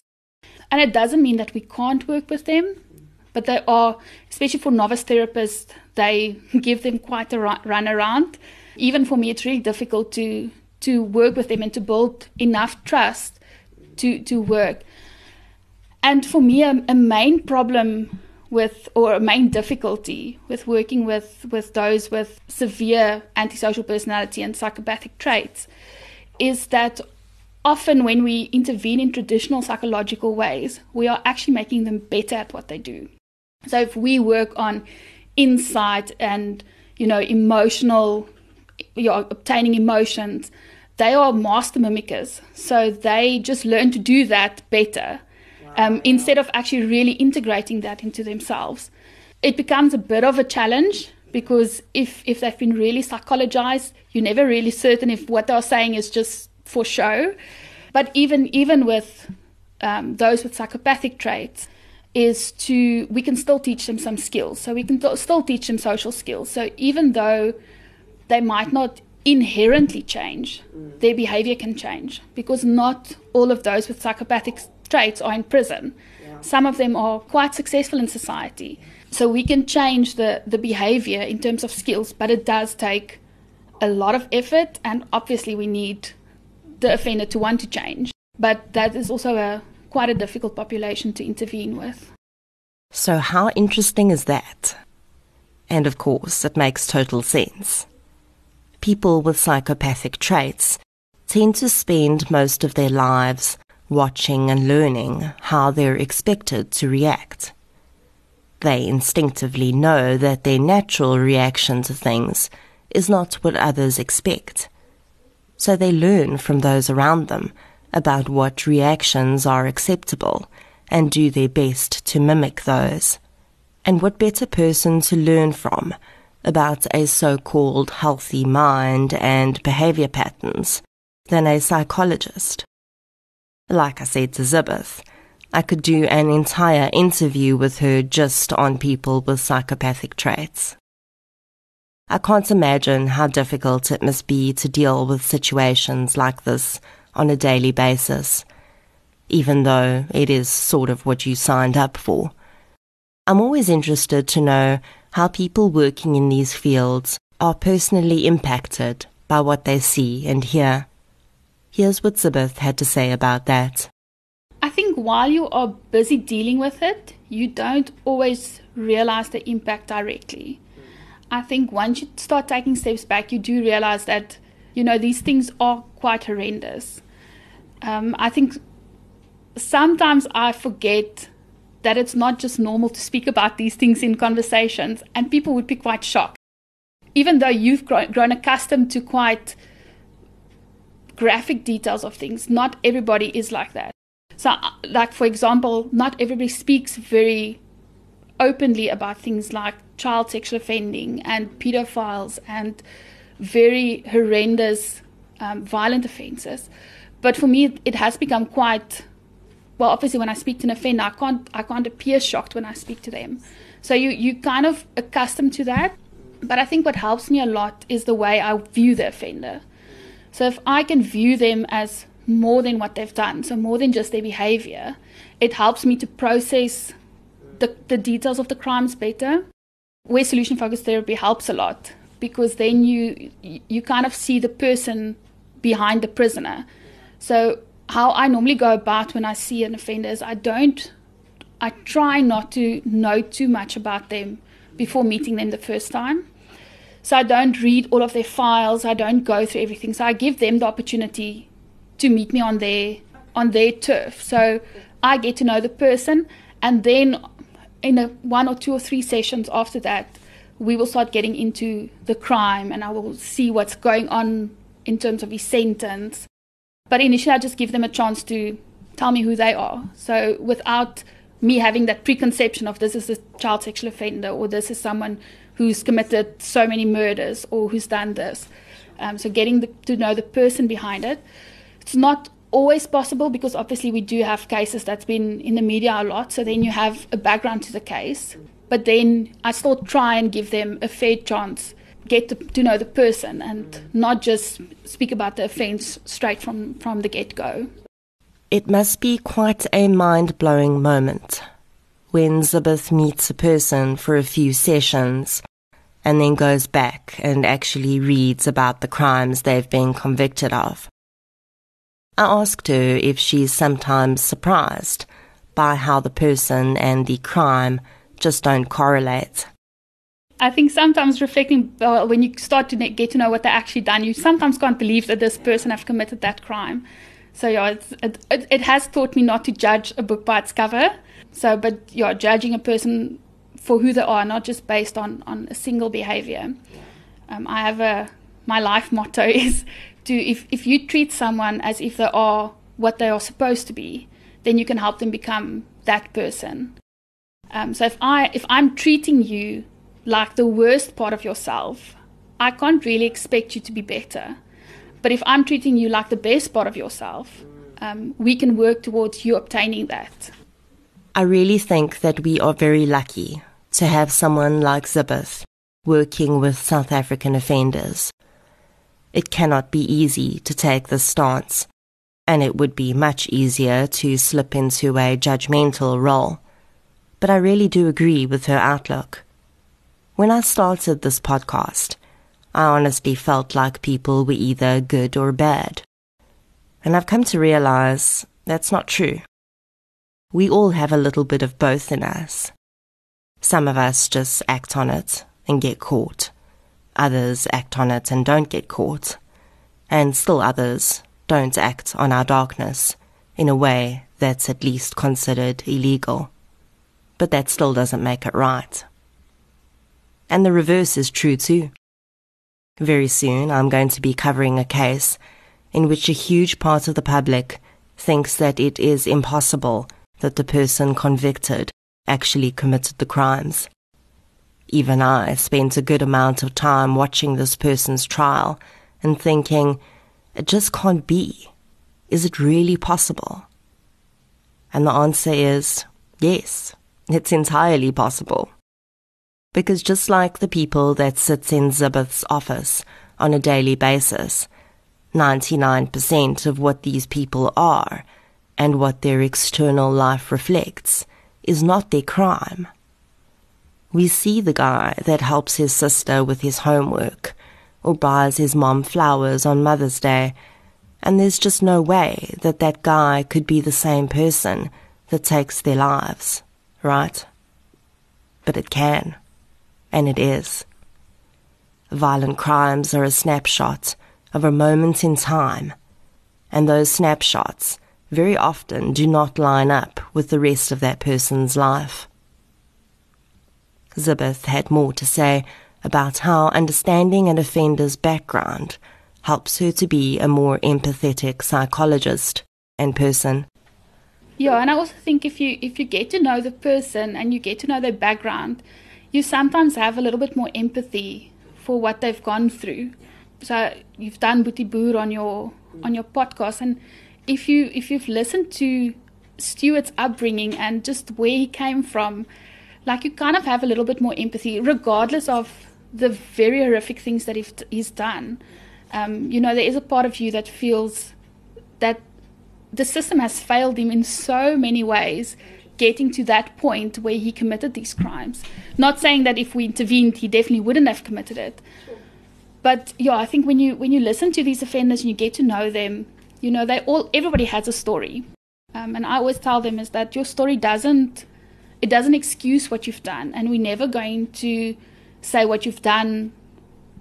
And it doesn't mean that we can't work with them, but they are, especially for novice therapists, they give them quite a run around. Even for me, it's really difficult to to work with them and to build enough trust to to work. And for me, a, a main problem with or a main difficulty with working with with those with severe antisocial personality and psychopathic traits is that often when we intervene in traditional psychological ways, we are actually making them better at what they do. So if we work on insight and you know emotional, you know, obtaining emotions, they are master mimickers. So they just learn to do that better um, instead of actually really integrating that into themselves. It becomes a bit of a challenge because if if they've been really psychologized, you're never really certain if what they're saying is just for show. But even even with um, those with psychopathic traits, is to we can still teach them some skills. So we can still teach them social skills. So even though they might not inherently change, mm. their behavior can change because not all of those with psychopathic traits are in prison. Yeah. Some of them are quite successful in society. So we can change the, the behavior in terms of skills, but it does take a lot of effort, and obviously, we need the offender to want to change. But that is also a quite a difficult population to intervene with.
So, how interesting is that? And of course, it makes total sense. People with psychopathic traits tend to spend most of their lives watching and learning how they're expected to react. They instinctively know that their natural reaction to things is not what others expect so they learn from those around them about what reactions are acceptable and do their best to mimic those. And what better person to learn from about a so-called healthy mind and behavior patterns than a psychologist? Like I said to Zibeth, I could do an entire interview with her just on people with psychopathic traits. I can't imagine how difficult it must be to deal with situations like this on a daily basis, even though it is sort of what you signed up for. I'm always interested to know how people working in these fields are personally impacted by what they see and hear. Here's what Zibeth had to say about that.
I think while you are busy dealing with it, you don't always realize the impact directly. I think once you start taking steps back, you do realize that, you know, these things are quite horrendous. Um, I think sometimes I forget that it's not just normal to speak about these things in conversations, and people would be quite shocked. Even though you've grown, grown accustomed to quite graphic details of things, not everybody is like that. So, uh, like for example, not everybody speaks very openly about things like child sexual offending and pedophiles and very horrendous um, violent offences. But for me, it has become quite well. Obviously, when I speak to an offender, I can't I can't appear shocked when I speak to them. So you you kind of accustomed to that. But I think what helps me a lot is the way I view the offender. So if I can view them as more than what they've done, so more than just their behavior, it helps me to process the, the details of the crimes better. Where solution focused therapy helps a lot because then you you kind of see the person behind the prisoner. So how I normally go about when I see an offender is I don't I try not to know too much about them before meeting them the first time. So I don't read all of their files, I don't go through everything. So I give them the opportunity to meet me on their on their turf. So I get to know the person and then in a one or two or three sessions after that we will start getting into the crime and I will see what's going on in terms of his sentence. But initially, I just give them a chance to tell me who they are. So without me having that preconception of this is a child sexual offender or this is someone who's committed so many murders or who's done this. Um, so getting the, to know the person behind it. It's not always possible because obviously we do have cases that's been in the media a lot. So then you have a background to the case. But then I still try and give them a fair chance, get to, to know the person and not just speak about the offence straight from, from the get go.
It must be quite a mind blowing moment when Zibeth meets a person for a few sessions and then goes back and actually reads about the crimes they've been convicted of. I asked her if she's sometimes surprised by how the person and the crime just don't correlate.
I think sometimes reflecting well, when you start to get to know what they actually done, you sometimes can't believe that this person have committed that crime. So yeah, it, it, it has taught me not to judge a book by its cover. So, but yeah, judging a person for who they are, not just based on on a single behavior. Um, I have a my life motto is to if if you treat someone as if they are what they are supposed to be, then you can help them become that person. Um, so if I if I'm treating you like the worst part of yourself, I can't really expect you to be better. But if I'm treating you like the best part of yourself, um, we can work towards you obtaining that.
I really think that we are very lucky to have someone like Zibeth working with South African offenders. It cannot be easy to take this stance, and it would be much easier to slip into a judgmental role but I really do agree with her outlook. When I started this podcast, I honestly felt like people were either good or bad. And I've come to realize that's not true. We all have a little bit of both in us. Some of us just act on it and get caught. Others act on it and don't get caught. And still others don't act on our darkness in a way that's at least considered illegal but that still doesn't make it right. And the reverse is true too. Very soon I'm going to be covering a case in which a huge part of the public thinks that it is impossible that the person convicted actually committed the crimes. Even I spent a good amount of time watching this person's trial and thinking, it just can't be. Is it really possible? And the answer is yes. It's entirely possible. Because just like the people that sit in Zibeth's office on a daily basis, 99% of what these people are and what their external life reflects is not their crime. We see the guy that helps his sister with his homework or buys his mom flowers on Mother's Day, and there's just no way that that guy could be the same person that takes their lives right? But it can, and it is. violent crimes are a snapshot of a moment in time, and those snapshots very often do not line up with the rest of that person's life. Zibeth had more to say about how understanding an offender's background helps her to be a more empathetic psychologist and person.
Yeah, and I also think if you if you get to know the person and you get to know their background, you sometimes have a little bit more empathy for what they've gone through. So you've done Boetie Boer on your on your podcast, and if you if you've listened to Stewart's upbringing and just where he came from, like you kind of have a little bit more empathy, regardless of the very horrific things that he's done. Um, you know, there is a part of you that feels that the system has failed him in so many ways, getting to that point where he committed these crimes. Not saying that if we intervened, he definitely wouldn't have committed it. But yeah, I think when you when you listen to these offenders and you get to know them, you know, they all everybody has a story. Um, and I always tell them is that your story doesn't it doesn't excuse what you've done, and we're never going to say what you've done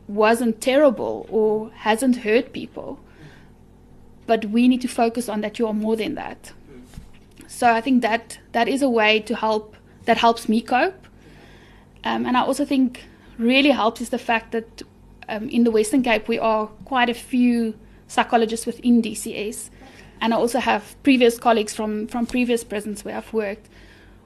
wasn't terrible or hasn't hurt people. But we need to focus on that you are more than that. So I think that that is a way to help that helps me cope. Um, and I also think really helps is the fact that um, in the Western Cape we are quite a few psychologists within DCS, and I also have previous colleagues from from previous prisons where I've worked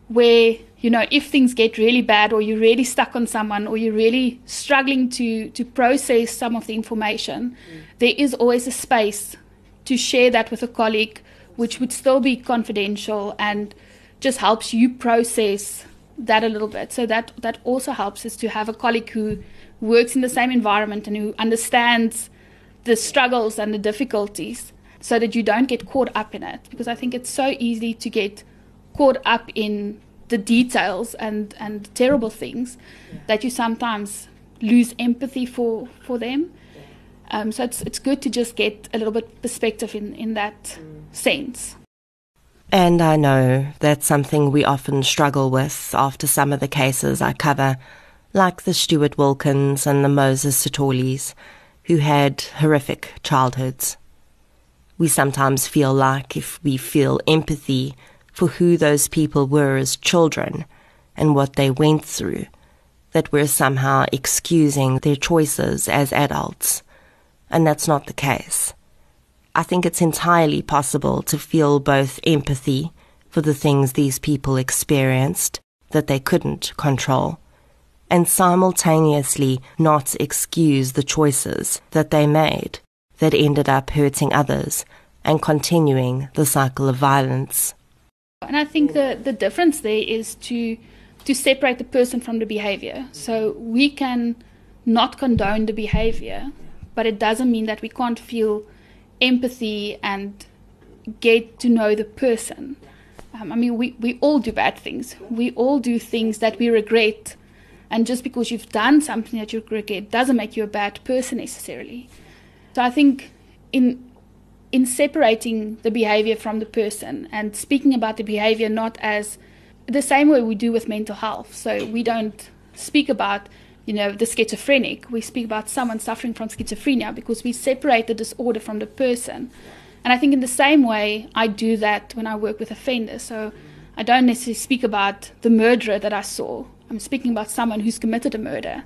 where you know if things get really bad or you're really stuck on someone or you're really struggling to to process some of the information mm. there is always a space to share that with a colleague which would still be confidential and just helps you process that a little bit so that that also helps us to have a colleague who works in the same environment and who understands the struggles and the difficulties so that you don't get caught up in it because i think it's so easy to get caught up in the details and, and terrible things yeah. that you sometimes lose empathy for, for them. Um, so it's, it's good to just get a little bit perspective in, in that mm. sense.
And I know that's something we often struggle with after some of the cases I cover, like the Stewart Wilkens and the Moses Sitholes, who had horrific childhoods. We sometimes feel like if we feel empathy for who those people were as children and what they went through, that we're somehow excusing their choices as adults. And that's not the case. I think it's entirely possible to feel both empathy for the things these people experienced that they couldn't control, and simultaneously not excuse the choices that they made that ended up hurting others and continuing the cycle of violence.
And I think the, the difference there is to to separate the person from the behavior. So we can not condone the behavior, but it doesn't mean that we can't feel empathy and get to know the person. Um, I mean, we, we all do bad things. We all do things that we regret. And just because you've done something that you regret doesn't make you a bad person necessarily. So I think in in separating the behavior from the person and speaking about the behavior not as the same way we do with mental health. So we don't speak about, you know, the schizophrenic. We speak about someone suffering from schizophrenia because we separate the disorder from the person. And I think in the same way, I do that when I work with offenders. So I don't necessarily speak about the murderer that I saw. I'm speaking about someone who's committed a murder.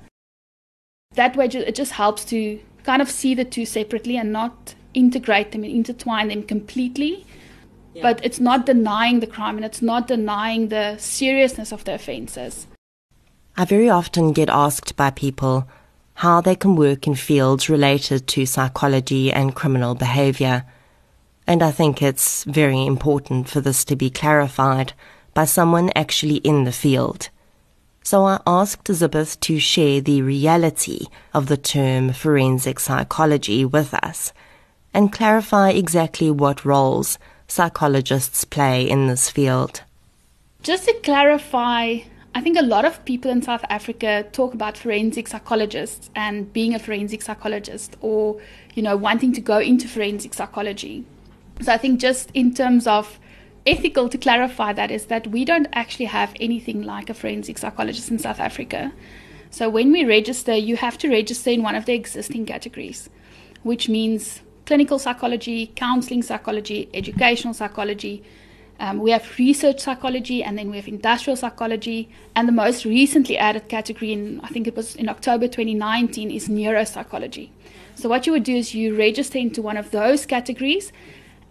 That way, it just helps to kind of see the two separately and not integrate them and intertwine them completely. Yeah. But it's not denying the crime and it's not denying the seriousness of the offences.
I very often get asked by people how they can work in fields related to psychology and criminal behavior. And I think it's very important for this to be clarified by someone actually in the field. So I asked Zibeth to share the reality of the term forensic psychology with us and clarify exactly what roles psychologists play in this field.
Just to clarify, I think a lot of people in South Africa talk about forensic psychologists and being a forensic psychologist or, you know, wanting to go into forensic psychology. So I think just in terms of ethical to clarify that is that we don't actually have anything like a forensic psychologist in South Africa. So when we register, you have to register in one of the existing categories, which means clinical psychology, counseling psychology, educational psychology. Um, we have research psychology, and then we have industrial psychology. And the most recently added category, in I think it was in October 2019, is neuropsychology. So what you would do is you register into one of those categories,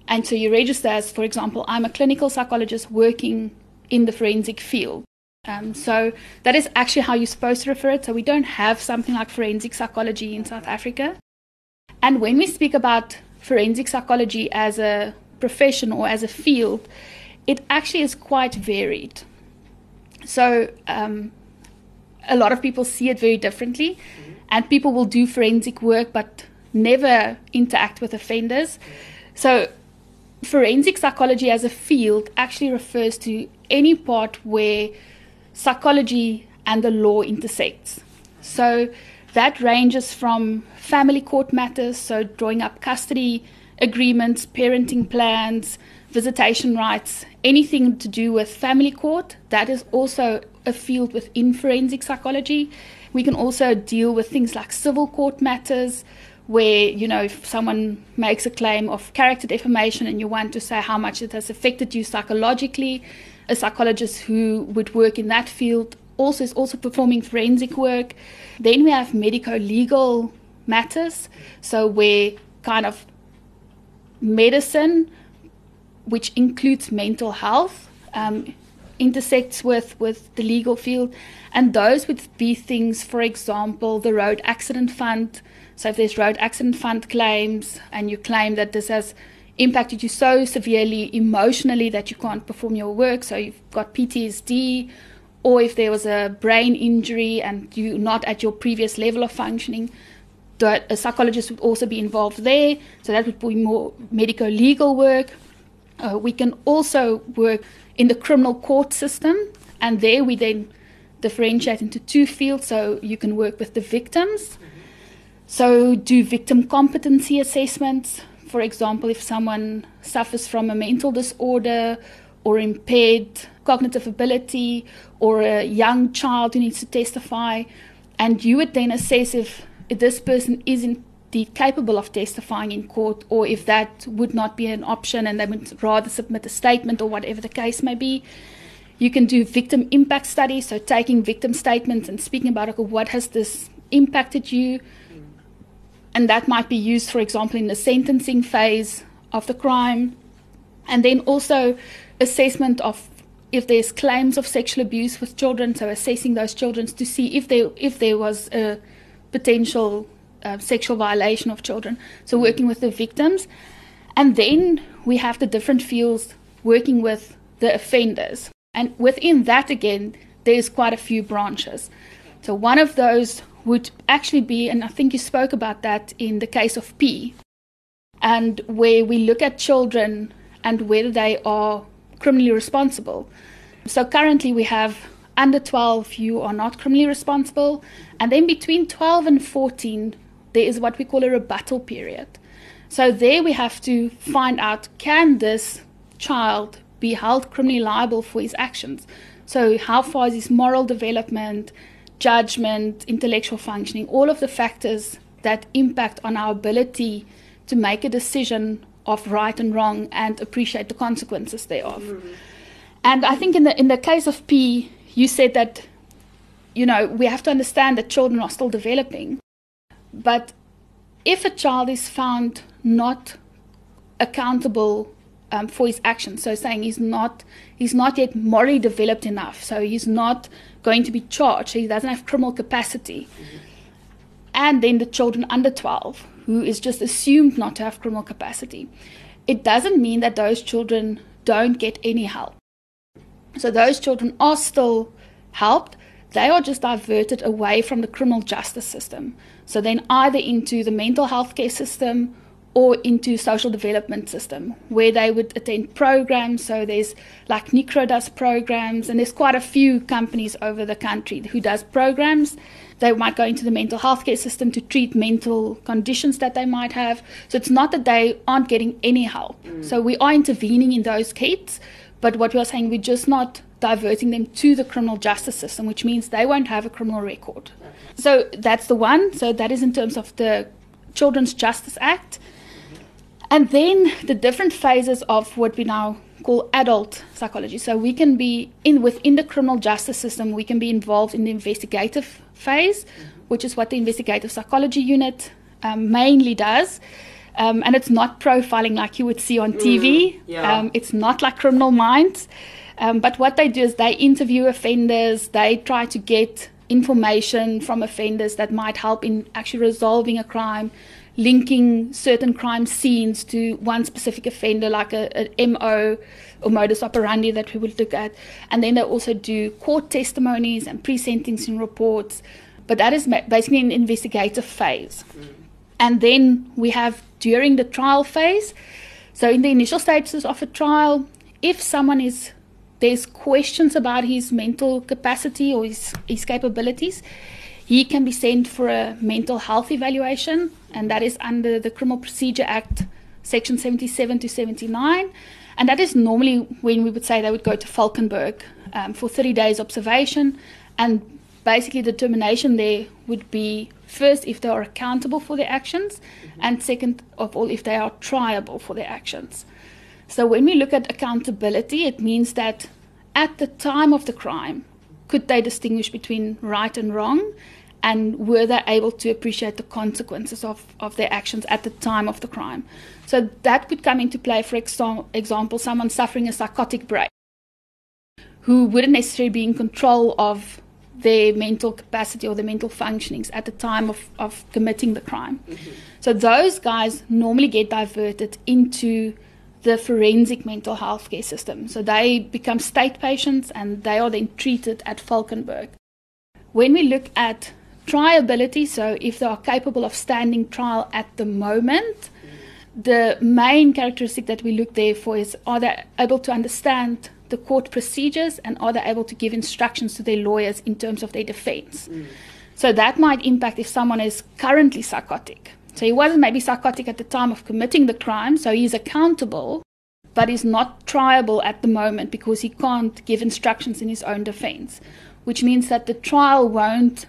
and so you register as, for example, I'm a clinical psychologist working in the forensic field. Um, so that is actually how you're supposed to refer it. So we don't have something like forensic psychology in South Africa. And when we speak about forensic psychology as a profession or as a field, it actually is quite varied. So um, a lot of people see it very differently, mm-hmm. and people will do forensic work but never interact with offenders. So forensic psychology as a field actually refers to any part where psychology and the law intersects. So that ranges from family court matters, so drawing up custody agreements, parenting plans, visitation rights, anything to do with family court. That is also a field within forensic psychology. We can also deal with things like civil court matters, where you know if someone makes a claim of character defamation and you want to say how much it has affected you psychologically a psychologist who would work in that field also is also performing forensic work. Then we have medico legal matters so where kind of medicine which includes mental health um, intersects with with the legal field. And those would be things for example the road accident fund so if there's road accident fund claims and you claim that this has impacted you so severely emotionally that you can't perform your work, so you've got PTSD, or if there was a brain injury and you're not at your previous level of functioning, that a psychologist would also be involved there. So that would be more medico legal work. Uh, we can also work in the criminal court system, and there we then differentiate into two fields. So you can work with the victims so, do victim competency assessments. For example, if someone suffers from a mental disorder or impaired cognitive ability or a young child who needs to testify, and you would then assess if this person is indeed capable of testifying in court or if that would not be an option and they would rather submit a statement or whatever the case may be. You can do victim impact studies, so taking victim statements and speaking about okay, what has this impacted you and that might be used, for example, in the sentencing phase of the crime. And then also assessment of if there's claims of sexual abuse with children, so assessing those children to see if there if there was a potential uh, sexual violation of children. So working with the victims, and then we have the different fields working with the offenders, and within that again, there's quite a few branches. So one of those would actually be, and I think you spoke about that in the case of P, and where we look at children and whether they are criminally responsible. So currently we have under 12, you are not criminally responsible, and then between 12 and 14, there is what we call a rebuttal period. So there we have to find out can this child be held criminally liable for his actions? So, how far is his moral development? Judgment, intellectual functioning, all of the factors that impact on our ability to make a decision of right and wrong and appreciate the consequences thereof. Mm-hmm. And I think in the in the case of P, you said that you know we have to understand that children are still developing, but if a child is found not accountable um, for his actions. So saying he's not he's not yet morally developed enough. So he's not going to be charged. He doesn't have criminal capacity. And then the children under 12, who is just assumed not to have criminal capacity. It doesn't mean that those children don't get any help. So those children are still helped. They are just diverted away from the criminal justice system. So then either into the mental health care system or into social development system where they would attend programs. So there's like NICRO does programs, and there's quite a few companies over the country who does programs. They might go into the mental health care system to treat mental conditions that they might have. So it's not that they aren't getting any help. Mm. So we are intervening in those kids, but what we are saying, we're just not diverting them to the criminal justice system, which means they won't have a criminal record. So that's the one. So that is in terms of the Children's Justice Act. And then the different phases of what we now call adult psychology. So we can be in within the criminal justice system, we can be involved in the investigative phase, which is what the investigative psychology unit um, mainly does. Um, and it's not profiling like you would see on TV.
Mm, yeah.
um, it's not like Criminal Minds. Um, but what they do is they interview offenders, they try to get information from offenders that might help in actually resolving a crime, linking certain crime scenes to one specific offender, like a, a MO or modus operandi that we would look at. And then they also do court testimonies and pre sentencing reports. But that is basically an investigative phase. And then we have during the trial phase. So, in the initial stages of a trial, if someone is there's questions about his mental capacity or his, his capabilities, he can be sent for a mental health evaluation, and that is under the Criminal Procedure Act, Section 77 to 79. And that is normally when we would say they would go to Valkenberg um, for 30 days observation. And basically, the determination there would be first if they are accountable for their actions, and second of all, if they are triable for their actions. So when we look at accountability, it means that at the time of the crime, could they distinguish between right and wrong? And were they able to appreciate the consequences of, of their actions at the time of the crime? So that could come into play, for example, someone suffering a psychotic break who wouldn't necessarily be in control of their mental capacity or their mental functionings at the time of, of committing the crime. Mm-hmm. So those guys normally get diverted into the forensic mental health care system. So they become state patients and they are then treated at Valkenberg. When we look at triability, so if they are capable of standing trial at the moment, the main characteristic that we look there for is are they able to understand the court procedures and are they able to give instructions to their lawyers in terms of their defense. Mm. So that might impact if someone is currently psychotic. So he wasn't maybe psychotic at the time of committing the crime, so he's accountable, but he's not triable at the moment because he can't give instructions in his own defense, which means that the trial won't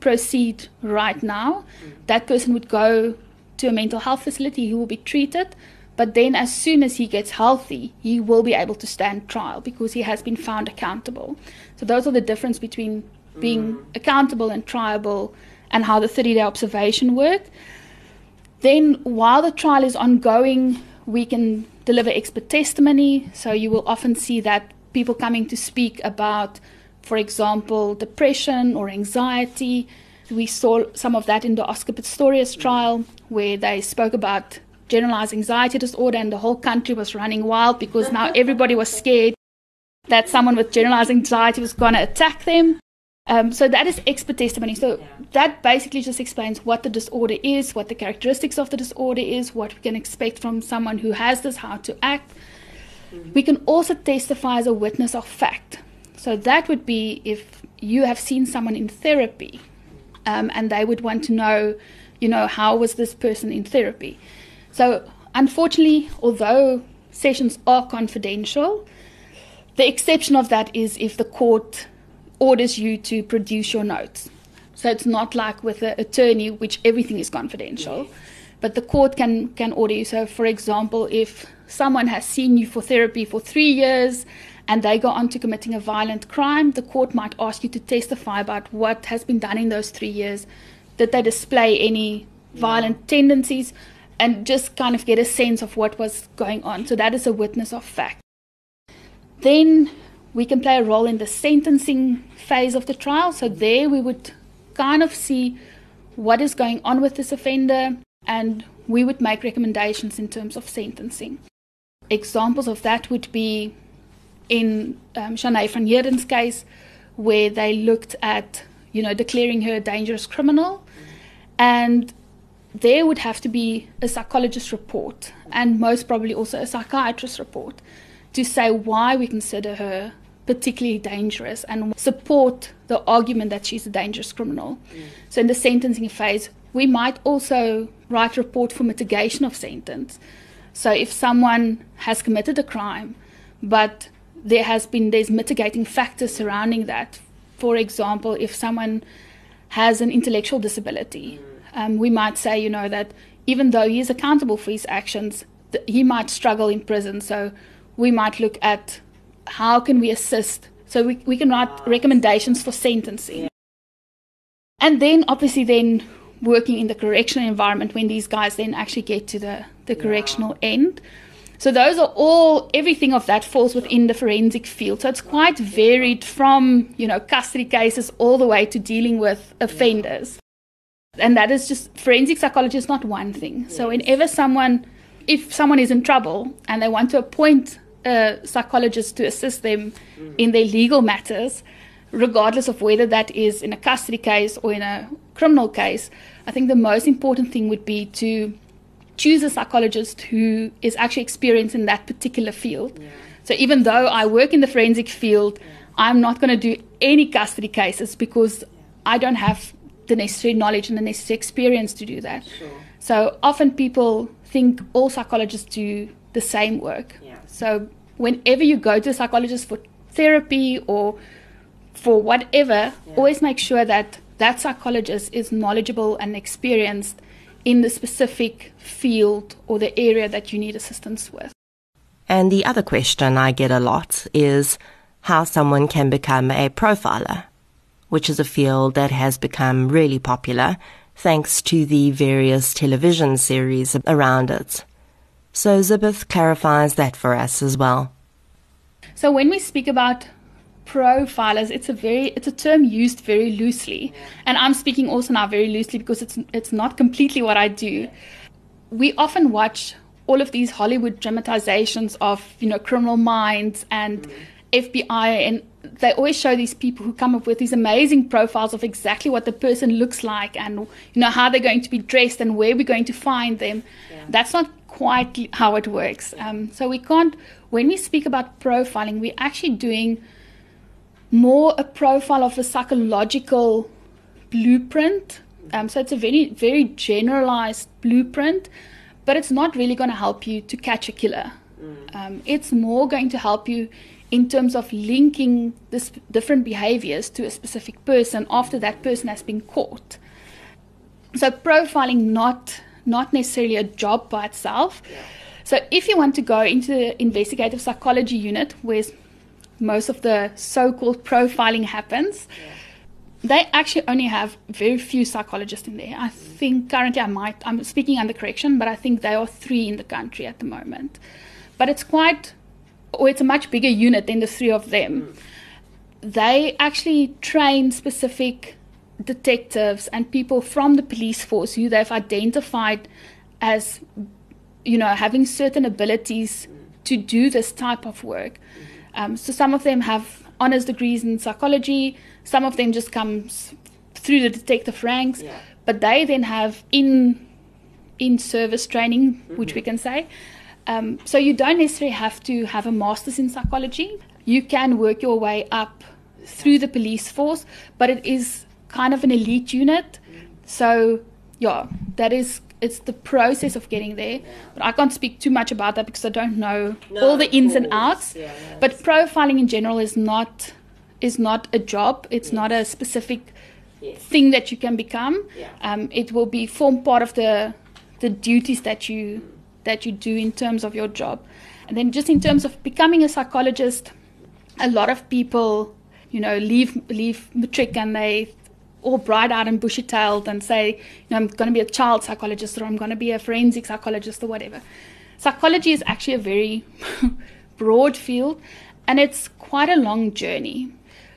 proceed right now. That person would go to a mental health facility, he will be treated, but then as soon as he gets healthy, he will be able to stand trial because he has been found accountable. So those are the difference between being mm. accountable and triable and how the 30 day observation work. Then, while the trial is ongoing, we can deliver expert testimony. So, you will often see that people coming to speak about, for example, depression or anxiety. We saw some of that in the Oscar Pistorius trial, where they spoke about generalized anxiety disorder, and the whole country was running wild because now everybody was scared that someone with generalized anxiety was going to attack them. Um, so that is expert testimony. So yeah. that basically just explains what the disorder is, what the characteristics of the disorder is, what we can expect from someone who has this, how to act. Mm-hmm. We can also testify as a witness of fact. So that would be if you have seen someone in therapy, um, and they would want to know, you know, how was this person in therapy. So unfortunately, although sessions are confidential, the exception of that is if the court orders you to produce your notes. So it's not like with an attorney, which everything is confidential, but the court can can order you. So, for example, if someone has seen you for therapy for three years and they go on to committing a violent crime, the court might ask you to testify about what has been done in those three years. Did they display any violent tendencies? And just kind of get a sense of what was going on. So that is a witness of fact. Then we can play a role in the sentencing phase of the trial. So there we would kind of see what is going on with this offender and we would make recommendations in terms of sentencing. Examples of that would be in um, Chané van Heerden's case, where they looked at, you know, declaring her a dangerous criminal. And there would have to be a psychologist report and most probably also a psychiatrist report to say why we consider her particularly dangerous and support the argument that she's a dangerous criminal. Mm. So in the sentencing phase, we might also write a report for mitigation of sentence. So if someone has committed a crime, but there has been there's mitigating factors surrounding that. For example, if someone has an intellectual disability, um, we might say, you know, that even though he is accountable for his actions, th- he might struggle in prison. So we might look at how can we assist. So we, we can write recommendations for sentencing. And then obviously then working in the correctional environment when these guys then actually get to the, the correctional end. So those are all everything of that falls within the forensic field. So it's quite varied from, you know, custody cases all the way to dealing with offenders. And that is just forensic psychology is not one thing. So whenever someone if someone is in trouble and they want to appoint Uh, a psychologist to assist them in their legal matters, regardless of whether that is in a custody case or in a criminal case, I think the most important thing would be to choose a psychologist who is actually experienced in that particular field. Yeah. So even though I work in the forensic field, yeah. I'm not going to do any custody cases because I don't have the necessary knowledge and the necessary experience to do that. Sure. So often people think all psychologists do the same work. Yeah. So whenever you go to a psychologist for therapy or for whatever, yeah. always make sure that that psychologist is knowledgeable and experienced in the specific field or the area that you need assistance with.
And the other question I get a lot is how someone can become a profiler, which is a field that has become really popular thanks to the various television series around it. So Zibeth clarifies that for us as well.
So when we speak about profilers it's a very it's a term used very loosely and i'm speaking also now very loosely because it's it's not completely what i do we often watch all of these hollywood dramatizations of you know criminal minds and fbi and they always show these people who come up with these amazing profiles of exactly what the person looks like and you know how they're going to be dressed and where we're going to find them. That's not quite how it works um, so we can't when we speak about profiling we're actually doing more a profile of a psychological blueprint. Um, so it's a very, very generalized blueprint, but it's not really going to help you to catch a killer. Mm. Um, it's more going to help you in terms of linking this different behaviors to a specific person after that person has been caught. So profiling not not necessarily a job by itself. Yeah. So if you want to go into the investigative psychology unit, where most of the so-called profiling happens. Yeah. They actually only have very few psychologists in there. I think currently I might I'm speaking under correction, but I think there are three in the country at the moment. But it's quite or it's a much bigger unit than the three of them. Mm. They actually train specific detectives and people from the police force who they've identified as you know having certain abilities to do this type of work. Um, so some of them have honors degrees in psychology, some of them just comes through the detective ranks, yeah. but they then have in in service training, mm-hmm. which we can say. Um, so you don't necessarily have to have a master's in psychology. You can work your way up through the police force, but it is kind of an elite unit. So yeah, that is it's the process of getting there. But I can't speak too much about that because I don't know no, all the ins and outs. Yeah, but profiling in general is not is not a job. It's yes. not a specific yes. thing that you can become. Yeah. Um, it will be form part of the the duties that you that you do in terms of your job. And then just in terms of becoming a psychologist, a lot of people, you know, leave leave matric and they all bright eyed and bushy tailed and say, you know, I'm going to be a child psychologist or I'm going to be a forensic psychologist or whatever. Psychology is actually a very broad field and it's quite a long journey.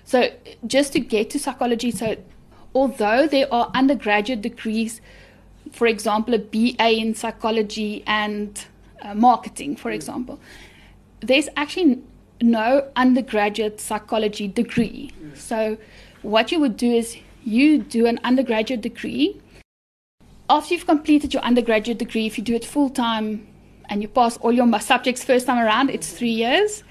So, just to get to psychology, so although there are undergraduate degrees, for example, a BA in psychology and uh, marketing, for example, there's actually no undergraduate psychology degree. So, what you would do is you do an undergraduate degree. After you've completed your undergraduate degree, if you do it full time and you pass all your subjects first time around, it's three years.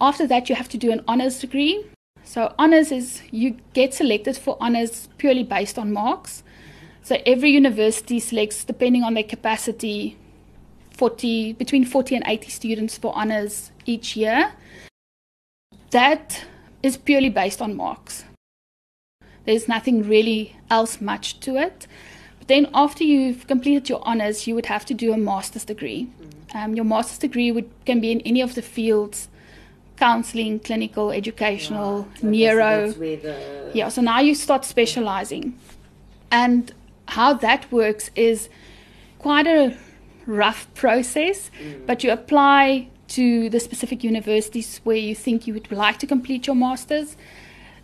After that, you have to do an honors degree. So, honors is you get selected for honors purely based on marks. So, every university selects, depending on their capacity, 40, between 40 and 80 students for honors each year. That is purely based on marks. There's nothing really else much to it. But then, after you've completed your honors, you would have to do a master's degree. Um, your master's degree would, can be in any of the fields counseling, clinical, educational, right. so neuro. The... Yeah, so now you start specializing. And how that works is quite a rough process, mm. but you apply to the specific universities where you think you would like to complete your master's.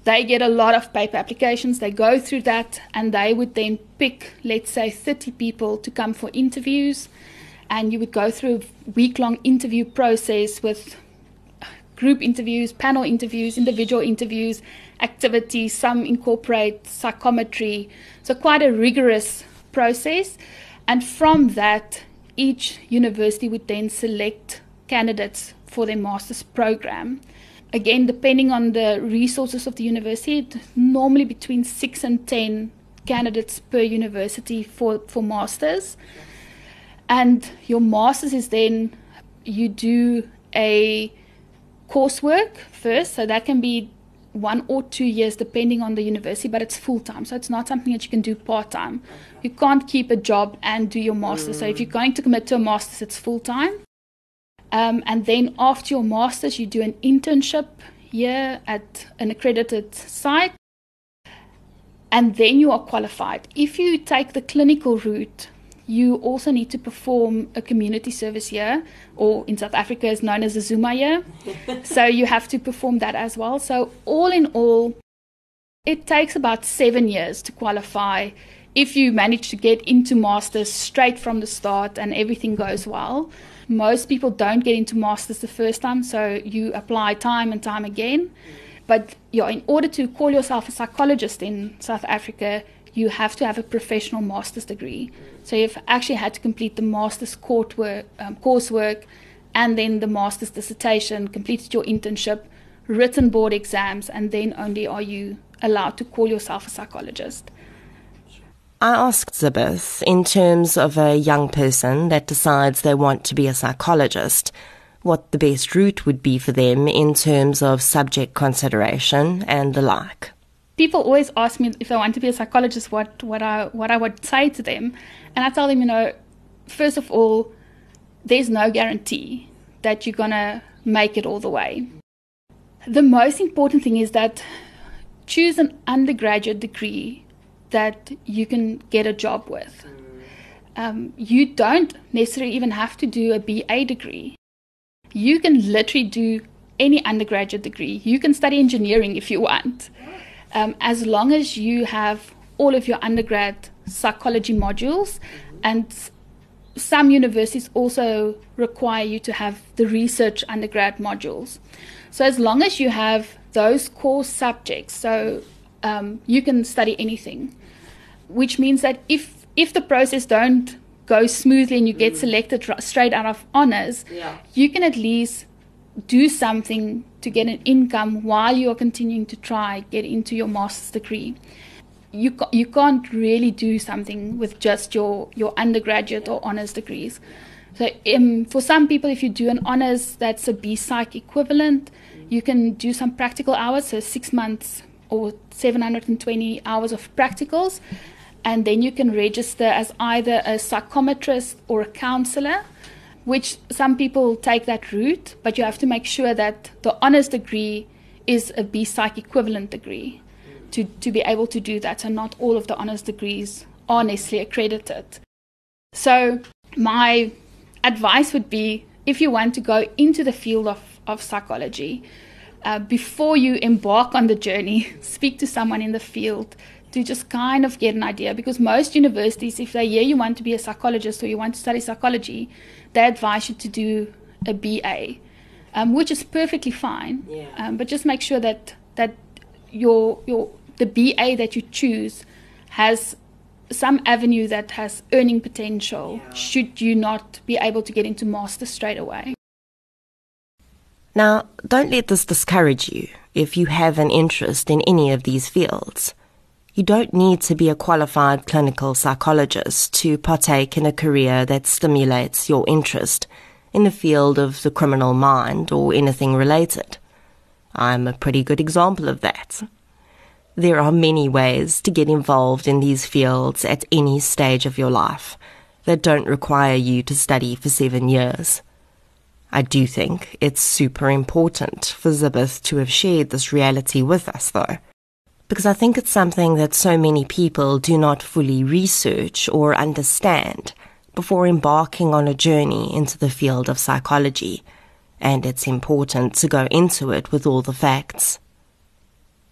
They get a lot of paper applications, they go through that, and they would then pick, let's say, 30 people to come for interviews. And you would go through a week long interview process with group interviews, panel interviews, individual interviews, activities. Some incorporate psychometry. So, quite a rigorous process. And from that, each university would then select candidates for their master's program. Again, depending on the resources of the university, normally between six and ten candidates per university for, for masters. And your master's is then you do a coursework first, so that can be one or two years depending on the university, but it's full time. So it's not something that you can do part time. You can't keep a job and do your master's. Mm. So if you're going to commit to a master's, it's full time. Um, and then after your master's, you do an internship here at an accredited site. And then you are qualified. If you take the clinical route, you also need to perform a community service year, or in South Africa is known as a Zuma year. so you have to perform that as well. So, all in all, it takes about seven years to qualify if you manage to get into masters straight from the start and everything goes well. Most people don't get into masters the first time, so you apply time and time again. But yeah, in order to call yourself a psychologist in South Africa, you have to have a professional master's degree. So you've actually had to complete the master's um, coursework and then the master's dissertation, completed your internship, written board exams, and then only are you allowed to call yourself a psychologist.
I asked Zibeth, in terms of a young person that decides they want to be a psychologist, what the best route would be for them in terms of subject consideration and the like.
People always ask me if I want to be a psychologist, what, what, I, what I would say to them. And I tell them, you know, first of all, there's no guarantee that you're going to make it all the way. The most important thing is that choose an undergraduate degree that you can get a job with. Um, you don't necessarily even have to do a BA degree. You can literally do any undergraduate degree. You can study engineering if you want, um, as long as you have all of your undergrad psychology modules. And some universities also require you to have the research undergrad modules. So, as long as you have those core subjects, so um, you can study anything which means that if if the process don't go smoothly and you get mm. selected straight out of honors, yeah. you can at least do something to get an income while you are continuing to try get into your master's degree. You you can't really do something with just your your undergraduate or honors degrees. So um, for some people, if you do an honors, that's a B Psych equivalent. Mm. You can do some practical hours, so six months or 720 hours of practicals, and then you can register as either a psychometrist or a counselor which some people take that route but you have to make sure that the honors degree is a b psych equivalent degree to, to be able to do that. And not all of the honors degrees are necessarily accredited. So my advice would be if you want to go into the field of, of psychology uh, before you embark on the journey speak to someone in the field to just kind of get an idea because most universities if they hear you want to be a psychologist or you want to study psychology they advise you to do a ba um, which is perfectly fine yeah. um, but just make sure that that your your the ba that you choose has some avenue that has earning potential yeah. should you not be able to get into master straight away
now don't let this discourage you if you have an interest in any of these fields you don't need to be a qualified clinical psychologist to partake in a career that stimulates your interest in the field of the criminal mind or anything related. I'm a pretty good example of that. There are many ways to get involved in these fields at any stage of your life that don't require you to study for seven years. I do think it's super important for Zibeth to have shared this reality with us, though, because I think it's something that so many people do not fully research or understand before embarking on a journey into the field of psychology, and it's important to go into it with all the facts.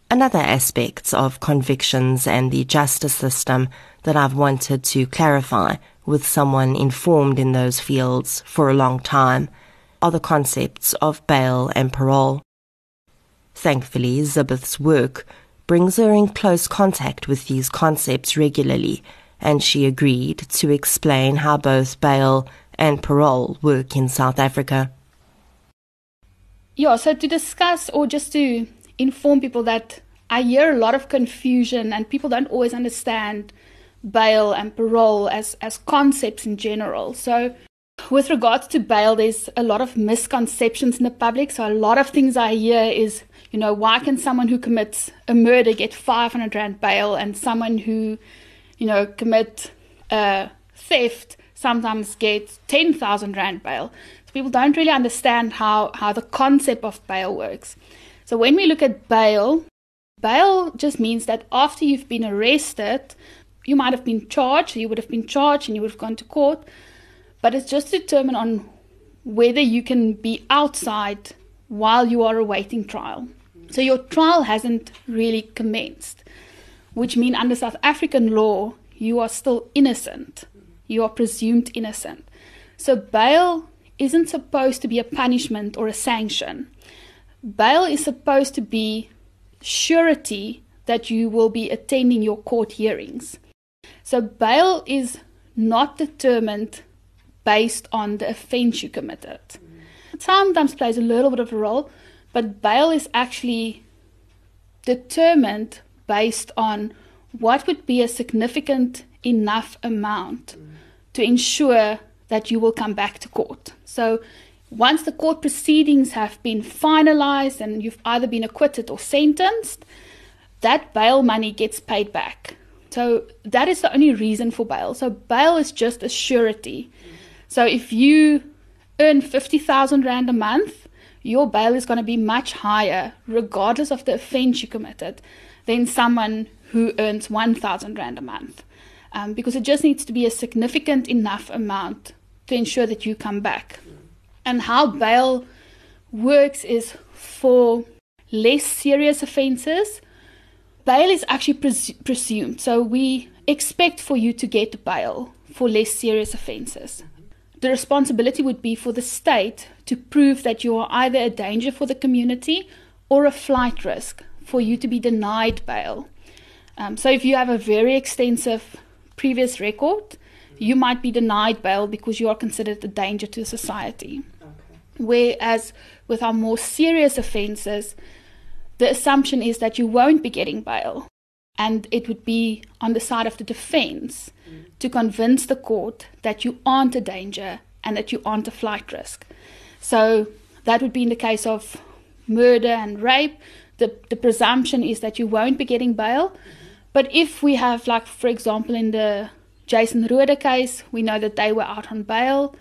Another aspect of convictions and the justice system that I've wanted to clarify with someone informed in those fields for a long time are the concepts of bail and parole. Thankfully, Zibeth's work brings her in close contact with these concepts regularly, and she agreed to explain how both bail and parole work in South Africa.
Yeah, so to discuss or just to inform people that I hear a lot of confusion and people don't always understand bail and parole as, as concepts in general. So, with regards to bail, there's a lot of misconceptions in the public. So, a lot of things I hear is, you know, why can someone who commits a murder get 500 Rand bail and someone who, you know, commit a theft sometimes get 10,000 Rand bail? So, people don't really understand how, how the concept of bail works. So, when we look at bail, bail just means that after you've been arrested, you might have been charged, you would have been charged and you would have gone to court, but it's just determined on whether you can be outside while you are awaiting trial. So your trial hasn't really commenced, which means under South African law, you are still innocent. You are presumed innocent. So bail isn't supposed to be a punishment or a sanction. Bail is supposed to be surety that you will be attending your court hearings. So bail is not determined based on the offence you committed. It sometimes plays a little bit of a role, but bail is actually determined based on what would be a significant enough amount to ensure that you will come back to court. So once the court proceedings have been finalized and you've either been acquitted or sentenced, that bail money gets paid back. So that is the only reason for bail. So bail is just a surety. So if you earn 50,000 Rand a month, your bail is going to be much higher, regardless of the offense you committed, than someone who earns 1,000 Rand a month. Um, because it just needs to be a significant enough amount to ensure that you come back. And how bail works is for less serious offenses, bail is actually pres- presumed. So we expect for you to get bail for less serious offences. The responsibility would be for the state to prove that you are either a danger for the community or a flight risk for you to be denied bail. Um, so if you have a very extensive previous record, you might be denied bail because you are considered a danger to society. Okay. Whereas with our more serious offences, the assumption is that you won't be getting bail. And it would be on the side of the defense mm. to convince the court that you aren't a danger and that you aren't a flight risk. So that would be in the case of murder and rape. The, the presumption is that you won't be getting bail. But if we have, like, for example, in the Jason Rohde case, we know that they were out on bail.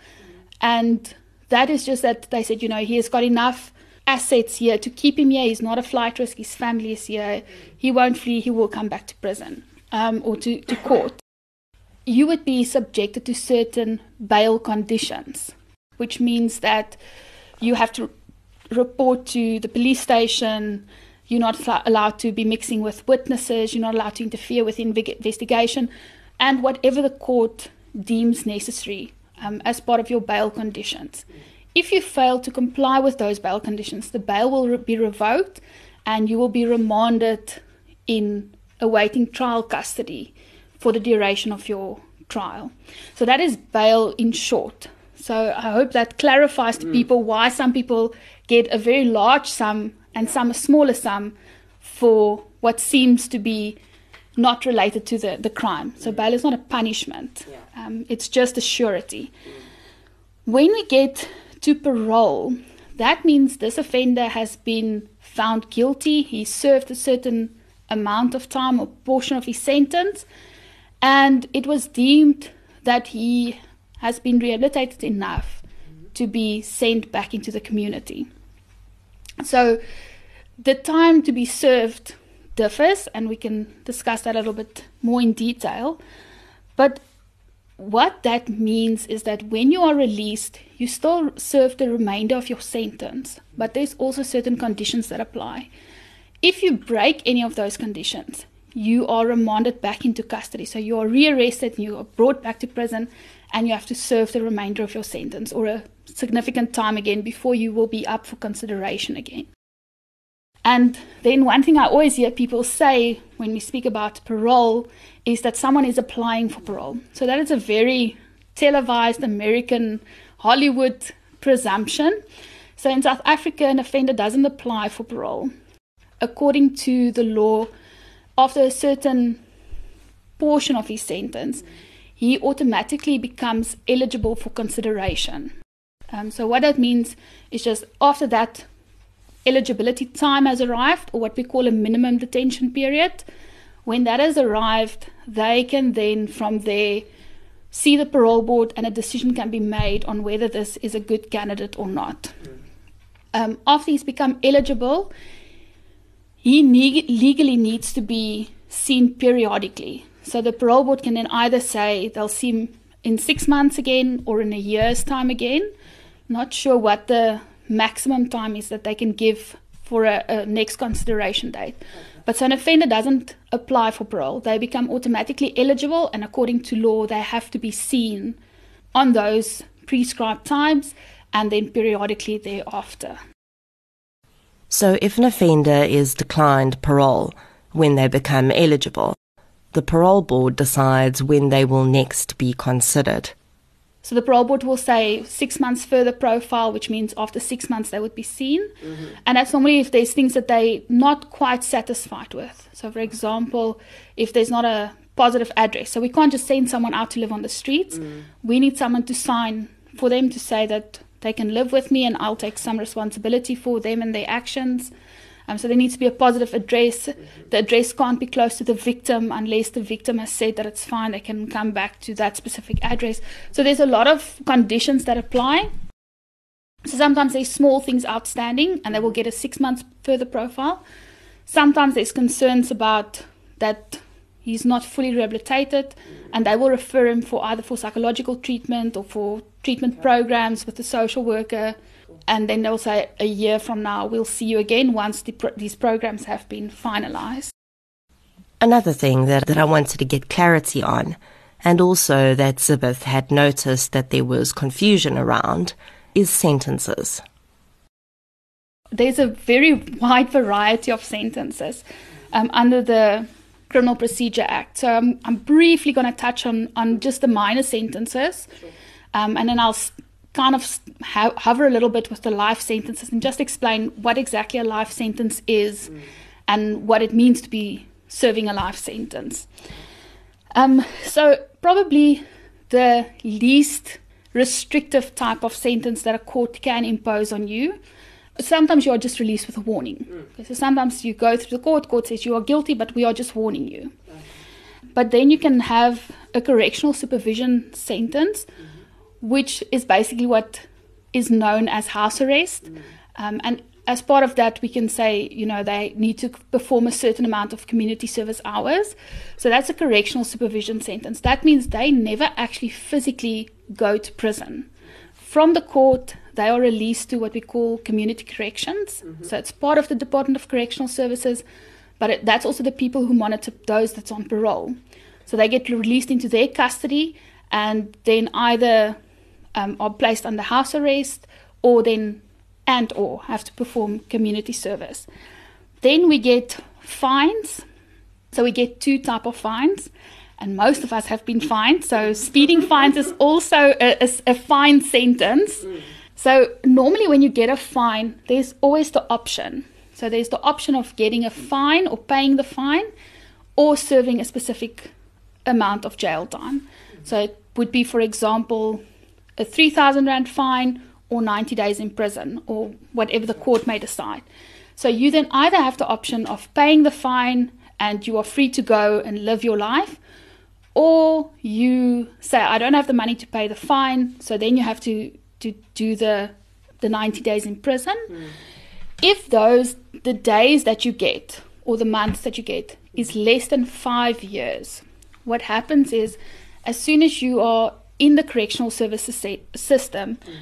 And that is just that they said, you know, he has got enough assets here to keep him here. He's not a flight risk. His family is here. He won't flee. He will come back to prison um, or to, to court. You would be subjected to certain bail conditions, which means that you have to report to the police station. You're not allowed to be mixing with witnesses. You're not allowed to interfere with the investigation, and whatever the court deems necessary um, as part of your bail conditions. If you fail to comply with those bail conditions, the bail will re- be revoked and you will be remanded in awaiting trial custody for the duration of your trial. So that is bail in short. So I hope that clarifies to mm. people why some people get a very large sum and some a smaller sum for what seems to be not related to the, the crime. So bail is not a punishment, yeah. um, it's just a surety. Mm. When we get to parole, that means this offender has been found guilty. He served a certain amount of time or portion of his sentence, and it was deemed that he has been rehabilitated enough to be sent back into the community. So the time to be served differs, and we can discuss that a little bit more in detail. But what that means is that when you are released, you still serve the remainder of your sentence, but there's also certain conditions that apply. If you break any of those conditions, you are remanded back into custody. So you are rearrested, and you are brought back to prison, and you have to serve the remainder of your sentence or a significant time again before you will be up for consideration again. And then one thing I always hear people say when we speak about parole is that someone is applying for parole. So that is a very televised American Hollywood presumption. So in South Africa, an offender doesn't apply for parole. According to the law, after a certain portion of his sentence, he automatically becomes eligible for consideration. Um, so what that means is just after that eligibility time has arrived, or what we call a minimum detention period. When that has arrived, they can then from there see the parole board and a decision can be made on whether this is a good candidate or not. Um, after he's become eligible, he ne- legally needs to be seen periodically. So the parole board can then either say they'll see him in six months again or in a year's time again. Not sure what the maximum time is that they can give for a, a next consideration date. But so an offender doesn't apply for parole, they become automatically eligible, and according to law, they have to be seen on those prescribed times and then periodically thereafter.
So, if an offender is declined parole when they become eligible, the parole board decides when they will next be considered.
So the parole board will say six months further profile, which means after six months they would be seen. Mm-hmm. And that's normally if there's things that they're not quite satisfied with. So, for example, if there's not a positive address. So we can't just send someone out to live on the streets. Mm. We need someone to sign for them to say that they can live with me and I'll take some responsibility for them and their actions. Um, so there needs to be a positive address. The address can't be close to the victim unless the victim has said that it's fine. They can come back to that specific address. So there's a lot of conditions that apply. So sometimes there's small things outstanding and they will get a six months further profile. Sometimes there's concerns about that he's not fully rehabilitated and they will refer him for either for psychological treatment or for treatment programs with the social worker and then they'll say a year from now we'll see you again once the pro- these programs have been finalized.
Another thing that, that I wanted to get clarity on, and also that Zibeth had noticed that there was confusion around, is sentences.
There's a very wide variety of sentences um, under the Criminal Procedure Act. So I'm, I'm briefly going to touch on, on just the minor sentences, um, and then I'll kind of ho- hover a little bit with the life sentences and just explain what exactly a life sentence is mm. and what it means to be serving a life sentence. Um, so, probably the least restrictive type of sentence that a court can impose on you. Sometimes you are just released with a warning. Mm. Okay, so sometimes you go through the court, court says you are guilty, but we are just warning you. But then you can have a correctional supervision sentence, mm which is basically what is known as house arrest. Mm. Um, and as part of that, we can say, you know, they need to perform a certain amount of community service hours. So that's a correctional supervision sentence. That means they never actually physically go to prison. From the court, they are released to what we call community corrections. Mm-hmm. So it's part of the Department of Correctional Services, but it, that's also the people who monitor those that's on parole. So they get released into their custody and then either um, are placed under house arrest or then and or have to perform community service. Then we get fines. So we get two type of fines, and most of us have been fined. So speeding fines is also a, a, a fine sentence. So normally when you get a fine, there's always the option. So there's the option of getting a fine or paying the fine or serving a specific amount of jail time. So it would be, for example, a 3,000 Rand fine or 90 days in prison or whatever the court may decide. So you then either have the option of paying the fine and you are free to go and live your life, or you say, I don't have the money to pay the fine, so then you have to, to do the, the 90 days in prison. Mm. If those, the days that you get, or the months that you get, is less than five years, what happens is as soon as you are in the correctional services system, mm.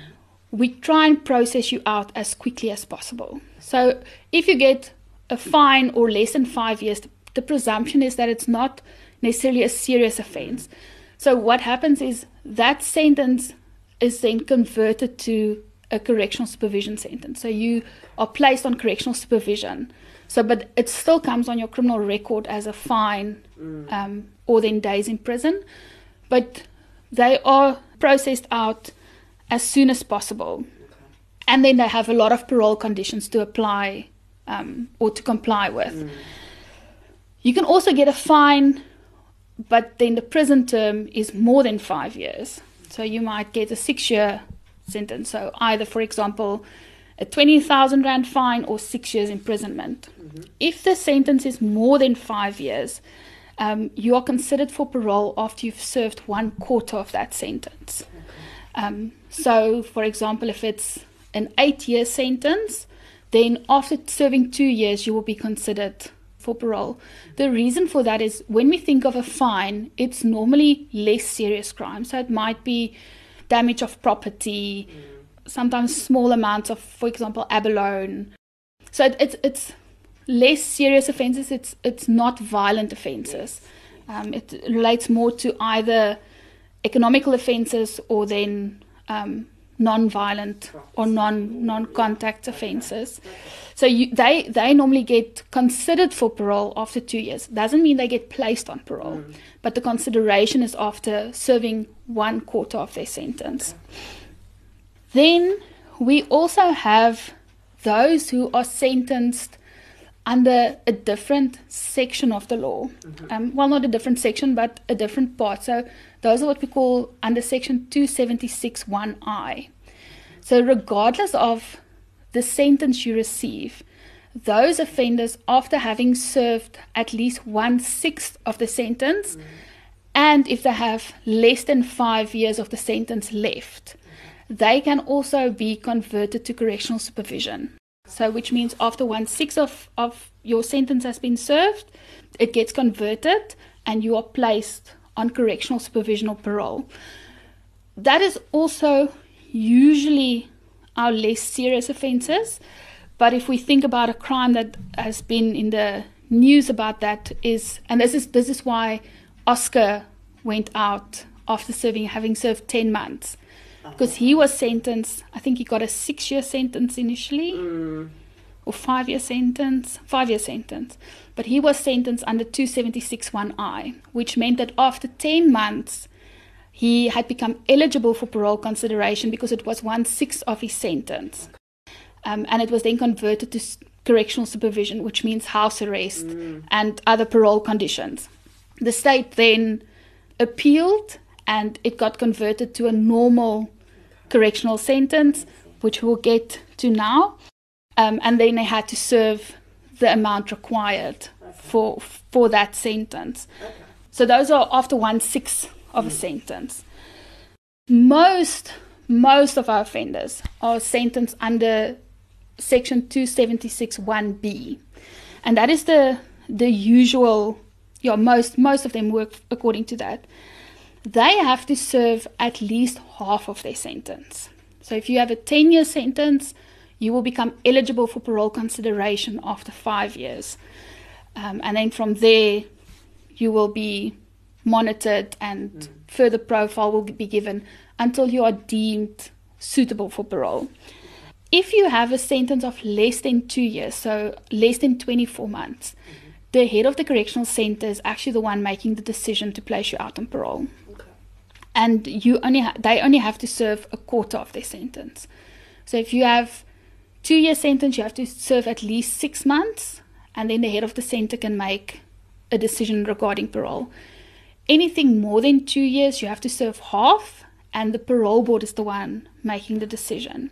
we try and process you out as quickly as possible. So if you get a fine or less than five years, the presumption is that it's not necessarily a serious offense. So what happens is that sentence is then converted to a correctional supervision sentence. So you are placed on correctional supervision. So, but it still comes on your criminal record as a fine mm. um, or then days in prison. But they are processed out as soon as possible. And then they have a lot of parole conditions to apply um, or to comply with. Mm. You can also get a fine, but then the prison term is more than five years. So you might get a six year sentence. So either, for example, a 20,000 Rand fine or six years imprisonment. Mm-hmm. If the sentence is more than five years, um, you are considered for parole after you've served one quarter of that sentence. Um, so, for example, if it's an eight year sentence, then after serving two years, you will be considered for parole. The reason for that is when we think of a fine, it's normally less serious crime. So it might be damage of property, sometimes small amounts of, for example, abalone. So it, it's it's less serious offences. It's it's not violent offences. Um, it relates more to either economical offences or then um, non-violent or non non-contact offences. So you, they they normally get considered for parole after two years. Doesn't mean they get placed on parole, mm. but the consideration is after serving one quarter of their sentence. Then we also have those who are sentenced under a different section of the law. Mm-hmm. Um, well, not a different section, but a different part. So those are what we call under section 276.1i. So, regardless of the sentence you receive, those offenders, after having served at least one sixth of the sentence, mm. and if they have less than five years of the sentence left, they can also be converted to correctional supervision. So, which means after one sixth of, of your sentence has been served, it gets converted and you are placed on correctional supervision or parole. That is also usually our less serious offences. But if we think about a crime that has been in the news about that is, and this is this is why Oscar went out after serving, having served ten months, because he was sentenced. I think he got a six-year sentence initially, mm. or five-year sentence, five-year sentence. But he was sentenced under 276.1i, which meant that after ten months, he had become eligible for parole consideration because it was one sixth of his sentence. Um, and it was then converted to correctional supervision, which means house arrest mm. and other parole conditions. The state then appealed and it got converted to a normal correctional sentence, which we'll get to now. Um, and then they had to serve the amount required for for that sentence. So those are after one sixth of a sentence. Most most of our offenders are sentenced under section 276.1b and that is the the usual yeah most most of them work according to that they have to serve at least half of their sentence so if you have a 10 year sentence you will become eligible for parole consideration after five years um, and then from there you will be monitored and mm. further profile will be given until you are deemed suitable for parole. If you have a sentence of less than two years, so less than 24 months, mm-hmm. the head of the correctional center is actually the one making the decision to place you out on parole. And you only ha- they only have to serve a quarter of their sentence. So if you have two year sentence, you have to serve at least six months, and then the head of the center can make a decision regarding parole. Anything more than two years, you have to serve half, and the parole board is the one making the decision.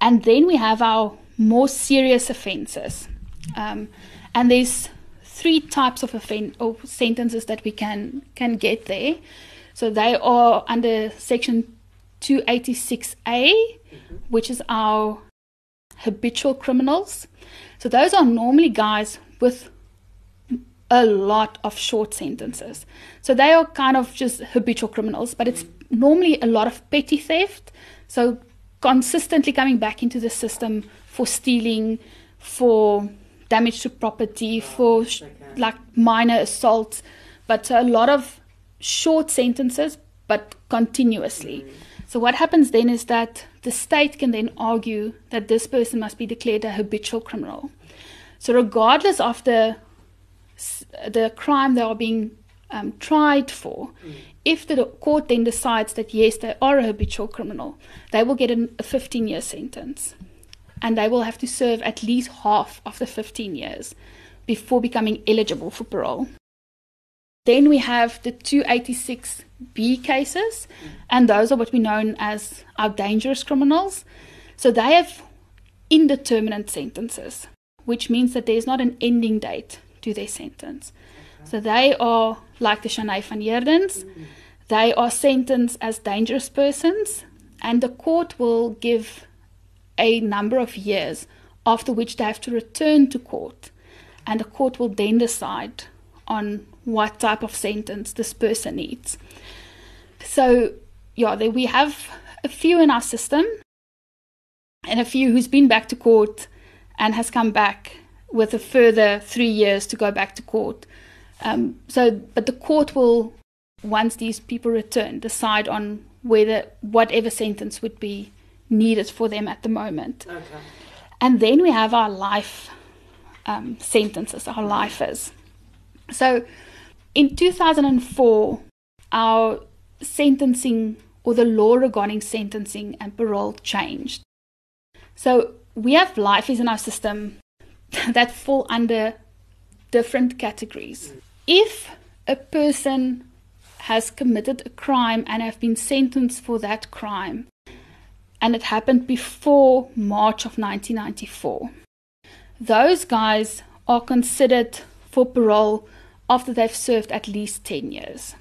And then we have our more serious offences. Um, and there's three types of offend- or sentences that we can can get there. So they are under section 286A, mm-hmm. which is our habitual criminals. So those are normally guys with a lot of short sentences. So they are kind of just habitual criminals, but it's mm-hmm. normally a lot of petty theft. So consistently coming back into the system for stealing, for damage to property, oh, for sh- like minor assaults, but a lot of short sentences, but continuously. So what happens then is that the state can then argue that this person must be declared a habitual criminal. So regardless of the the crime they are being um, tried for, mm. if the court then decides that yes, they are a habitual criminal, they will get an, a 15 year sentence. And they will have to serve at least half of the 15 years before becoming eligible for parole. Then we have the 286B cases, and those are what we know as our dangerous criminals. So they have indeterminate sentences, which means that there's not an ending date to their sentence. So they are like the Chané van. They are sentenced as dangerous persons, and the court will give a number of years after which they have to return to court, and the court will then decide on what type of sentence this person needs. So, yeah, we have a few in our system, and a few who's been back to court and has come back with a further three years to go back to court. Um, so, but the court will, once these people return, decide on whether whatever sentence would be needed for them at the moment. Okay. And then we have our life um, sentences, our lifers. So, in 2004, our sentencing or the law regarding sentencing and parole changed. So, we have lifers in our system that fall under different categories. If a person has committed a crime and have been sentenced for that crime, and it happened before March of 1994, those guys are considered for parole after they've served at least 10 years.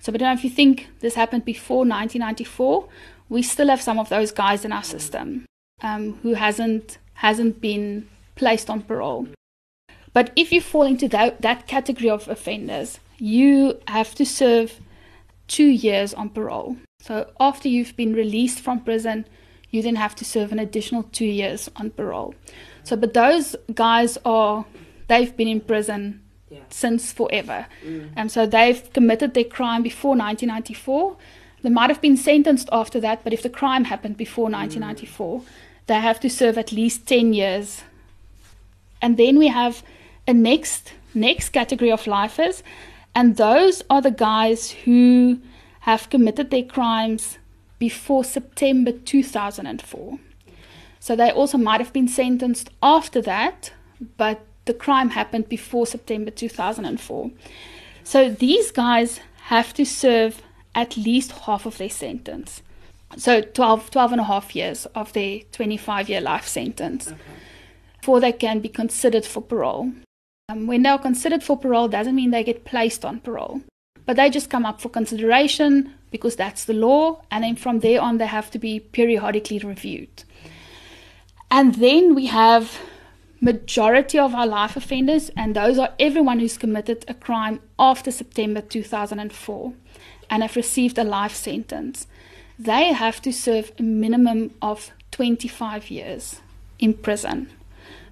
So, don't know if you think this happened before 1994, we still have some of those guys in our system um, who hasn't hasn't been placed on parole. But if you fall into that, that category of offenders, you have to serve two years on parole. So after you've been released from prison, you then have to serve an additional two years on parole. So, but those guys are, they've been in prison yeah. since forever. Mm. And so they've committed their crime before 1994. They might have been sentenced after that, but if the crime happened before 1994, mm. they have to serve at least 10 years and then we have a next next category of lifers, and those are the guys who have committed their crimes before September 2004. So they also might have been sentenced after that, but the crime happened before September 2004. So these guys have to serve at least half of their sentence. So 12, 12 and a half years of their 25 year life sentence. Okay before they can be considered for parole. Um, when they are considered for parole, doesn't mean they get placed on parole, but they just come up for consideration because that's the law, and then from there on, they have to be periodically reviewed. And then we have majority of our life offenders, and those are everyone who's committed a crime after September 2004 and have received a life sentence. They have to serve a minimum of 25 years in prison.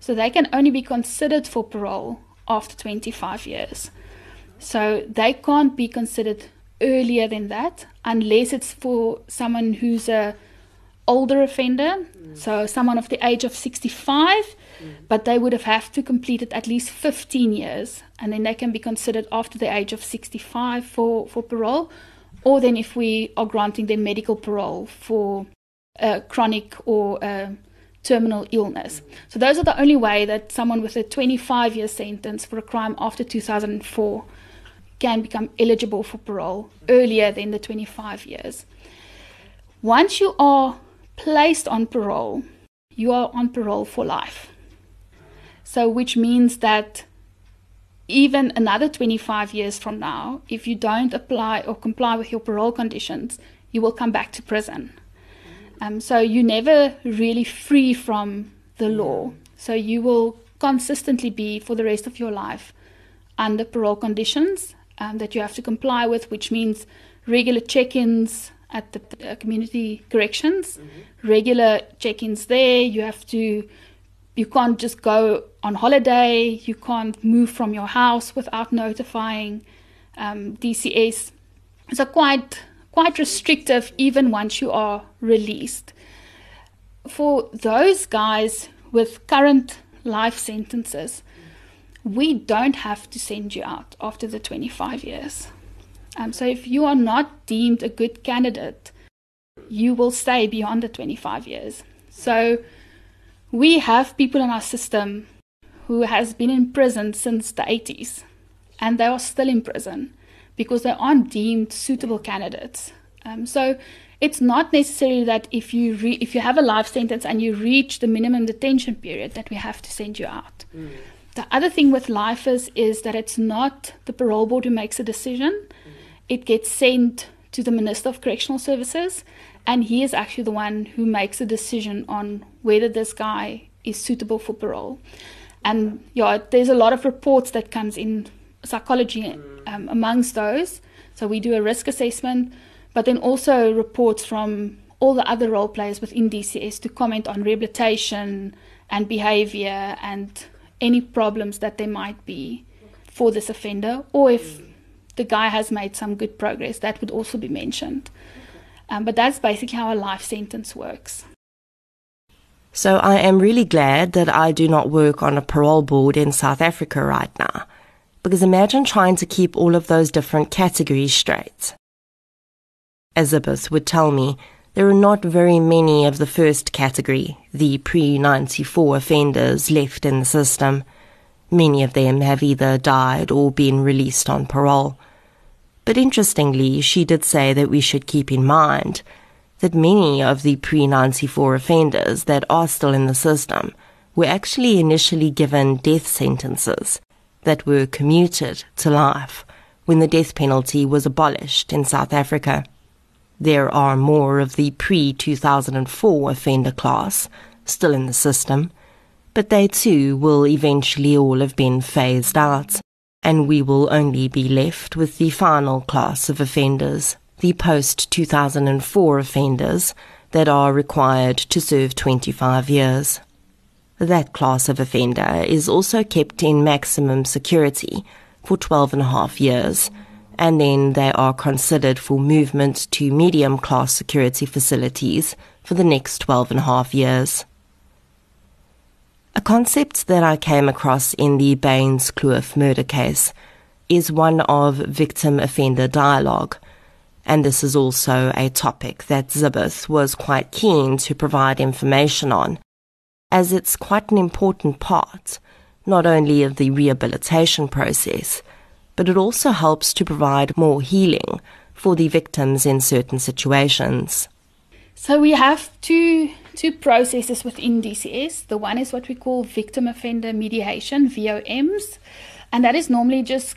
So they can only be considered for parole after 25 years. So they can't be considered earlier than that unless it's for someone who's a older offender, mm. so someone of the age of 65, mm. but they would have have to complete it at least 15 years, and then they can be considered after the age of 65 for, for parole, or then if we are granting them medical parole for a chronic or terminal illness. So those are the only way that someone with a 25 year sentence for a crime after 2004 can become eligible for parole earlier than the 25 years. Once you are placed on parole, you are on parole for life. So, which means that even another 25 years from now, if you don't apply or comply with your parole conditions, you will come back to prison. Um, so you're never really free from the law. So you will consistently be for the rest of your life under parole conditions um, that you have to comply with, which means regular check ins at the uh, community corrections, mm-hmm. regular check ins there. You have to you can't just go on holiday. You can't move from your house without notifying um, DCS. So quite quite restrictive even once you are released. For those guys with current life sentences, we don't have to send you out after the 25 years. Um, so if you are not deemed a good candidate, you will stay beyond the 25 years. So we have people in our system who has been in prison since the 80s and they are still in prison because they aren't deemed suitable candidates. Um, so it's not necessarily that if you re- if you have a life sentence and you reach the minimum detention period that we have to send you out. Mm. The other thing with lifers is that it's not the parole board who makes a decision. Mm. It gets sent to the Minister of Correctional Services and he is actually the one who makes a decision on whether this guy is suitable for parole. And yeah, there's a lot of reports that comes in psychology um, amongst those. So we do a risk assessment, but then also reports from all the other role players within DCS to comment on rehabilitation and behavior and any problems that there might be for this offender, or if the guy has made some good progress, that would also be mentioned. Um, but that's basically how a life sentence works.
So I am really glad that I do not work on a parole board in South Africa right now. Because imagine trying to keep all of those different categories straight. Elizabeth would tell me there are not very many of the first category, the pre 94 offenders, left in the system. Many of them have either died or been released on parole. But interestingly, she did say that we should keep in mind that many of the pre 94 offenders that are still in the system were actually initially given death sentences that were commuted to life when the death penalty was abolished in South Africa. There are more of the pre 2004 offender class still in the system, but they too will eventually all have been phased out and we will only be left with the final class of offenders, the post 2004 offenders that are required to serve 25 years. That class of offender is also kept in maximum security for 12 and a half years, and then they are considered for movement to medium class security facilities for the next 12 and a half years. A concept that I came across in the Bain's Kloof murder case is one of victim offender dialogue, and this is also a topic that Zibeth was quite keen to provide information on, as it's quite an important part, not only of the rehabilitation process, but it also helps to provide more healing for the victims in certain situations.
So we have two two processes within DCS. The one is what we call victim offender mediation, VOMs, and that is normally just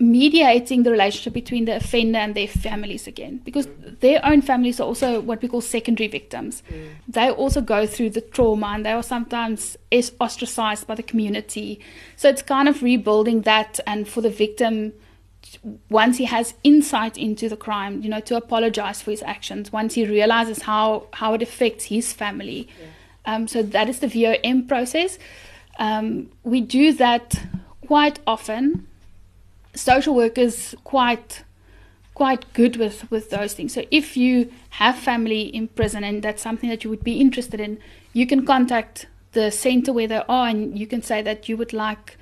mediating the relationship between the offender and their families again because their own families are also what we call secondary victims mm. they also go through the trauma and they are sometimes ostracized by the community so it's kind of rebuilding that and for the victim once he has insight into the crime, you know, to apologize for his actions, once he realizes how, how it affects his family. Yeah. Um, so that is the VOM process. Um, we do that quite often. Social workers quite quite good with with those things. So if you have family in prison and that's something that you would be interested in, you can contact the center where they are and you can say that you would like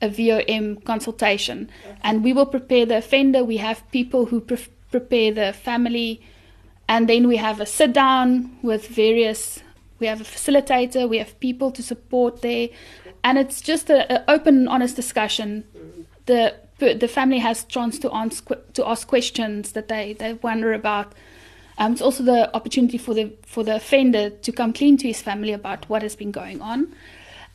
a VOM consultation. And we will prepare the offender. We have people who pre- prepare the family. And then we have a sit down with various, we have a facilitator, we have people to support there. And it's just an open, honest discussion. The the family has chance to ask to ask questions that they, they wonder about. Um, it's also the opportunity for the for the offender to come clean to his family about what has been going on,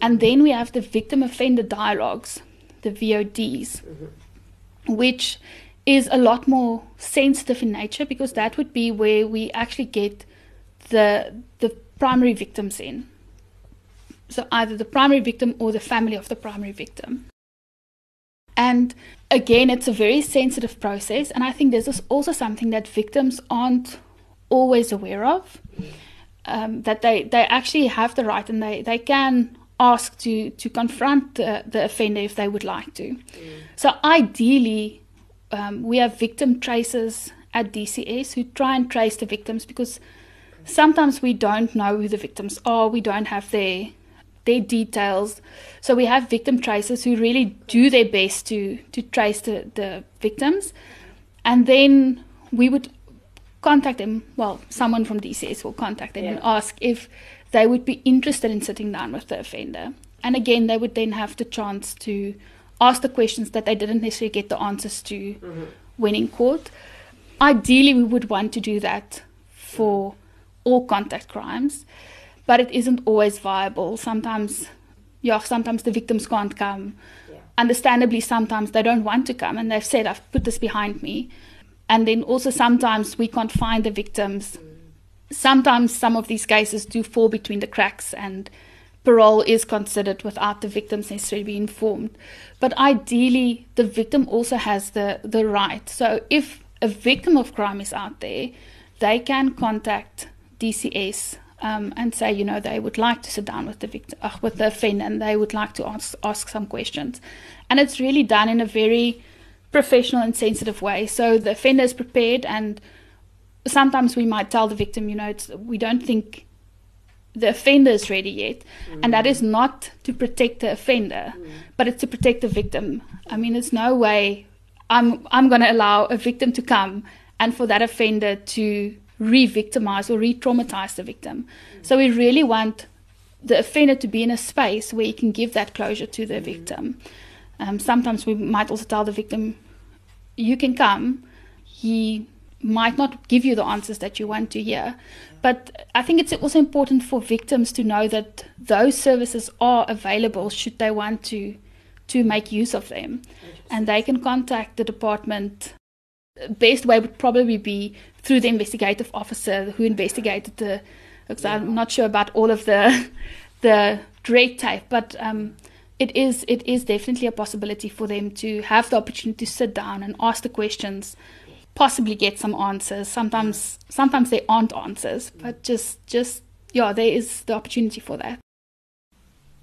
and then we have the victim offender dialogues, the VODs, mm-hmm. which is a lot more sensitive in nature because that would be where we actually get the the primary victims in. So either the primary victim or the family of the primary victim. And again, it's a very sensitive process, and I think this is also something that victims aren't always aware of. Um, that they, they actually have the right and they, they can ask to, to confront the, the offender if they would like to. Mm. So, ideally, um, we have victim tracers at DCS who try and trace the victims because sometimes we don't know who the victims are, we don't have their their details. So we have victim tracers who really do their best to to trace the, the victims. And then we would contact them. Well, someone from DCS will contact them yeah. and ask if they would be interested in sitting down with the offender. And again, they would then have the chance to ask the questions that they didn't necessarily get the answers to mm-hmm. when in court. Ideally, we would want to do that for all contact crimes, but it isn't always viable. Sometimes, yeah, sometimes the victims can't come. Yeah. Understandably, sometimes they don't want to come, and they've said, "I've put this behind me." And then also sometimes we can't find the victims. Sometimes some of these cases do fall between the cracks and parole is considered without the victims necessarily being informed. But ideally, the victim also has the, the right. So if a victim of crime is out there, they can contact DCS um, and say, you know, they would like to sit down with the victim, uh, with the offender, and they would like to ask, ask some questions. And it's really done in a very professional and sensitive way. So the offender is prepared, and sometimes we might tell the victim, you know, we don't think the offender is ready yet, mm. and that is not to protect the offender, mm. but it's to protect the victim. I mean, there's no way I'm I'm going to allow a victim to come and for that offender to re-victimize or re-traumatize the victim. Mm. So we really want the offender to be in a space where he can give that closure to the victim. Um, sometimes we might also tell the victim, you can come. He might not give you the answers that you want to hear. But I think it's also important for victims to know that those services are available should they want to to make use of them. And they can contact the department. Best way would probably be through the investigative officer who investigated the because I'm not sure about all of the the red tape, but um, it is it is definitely a possibility for them to have the opportunity to sit down and ask the questions, possibly get some answers. Sometimes sometimes there aren't answers, but just just yeah, there is the opportunity for that.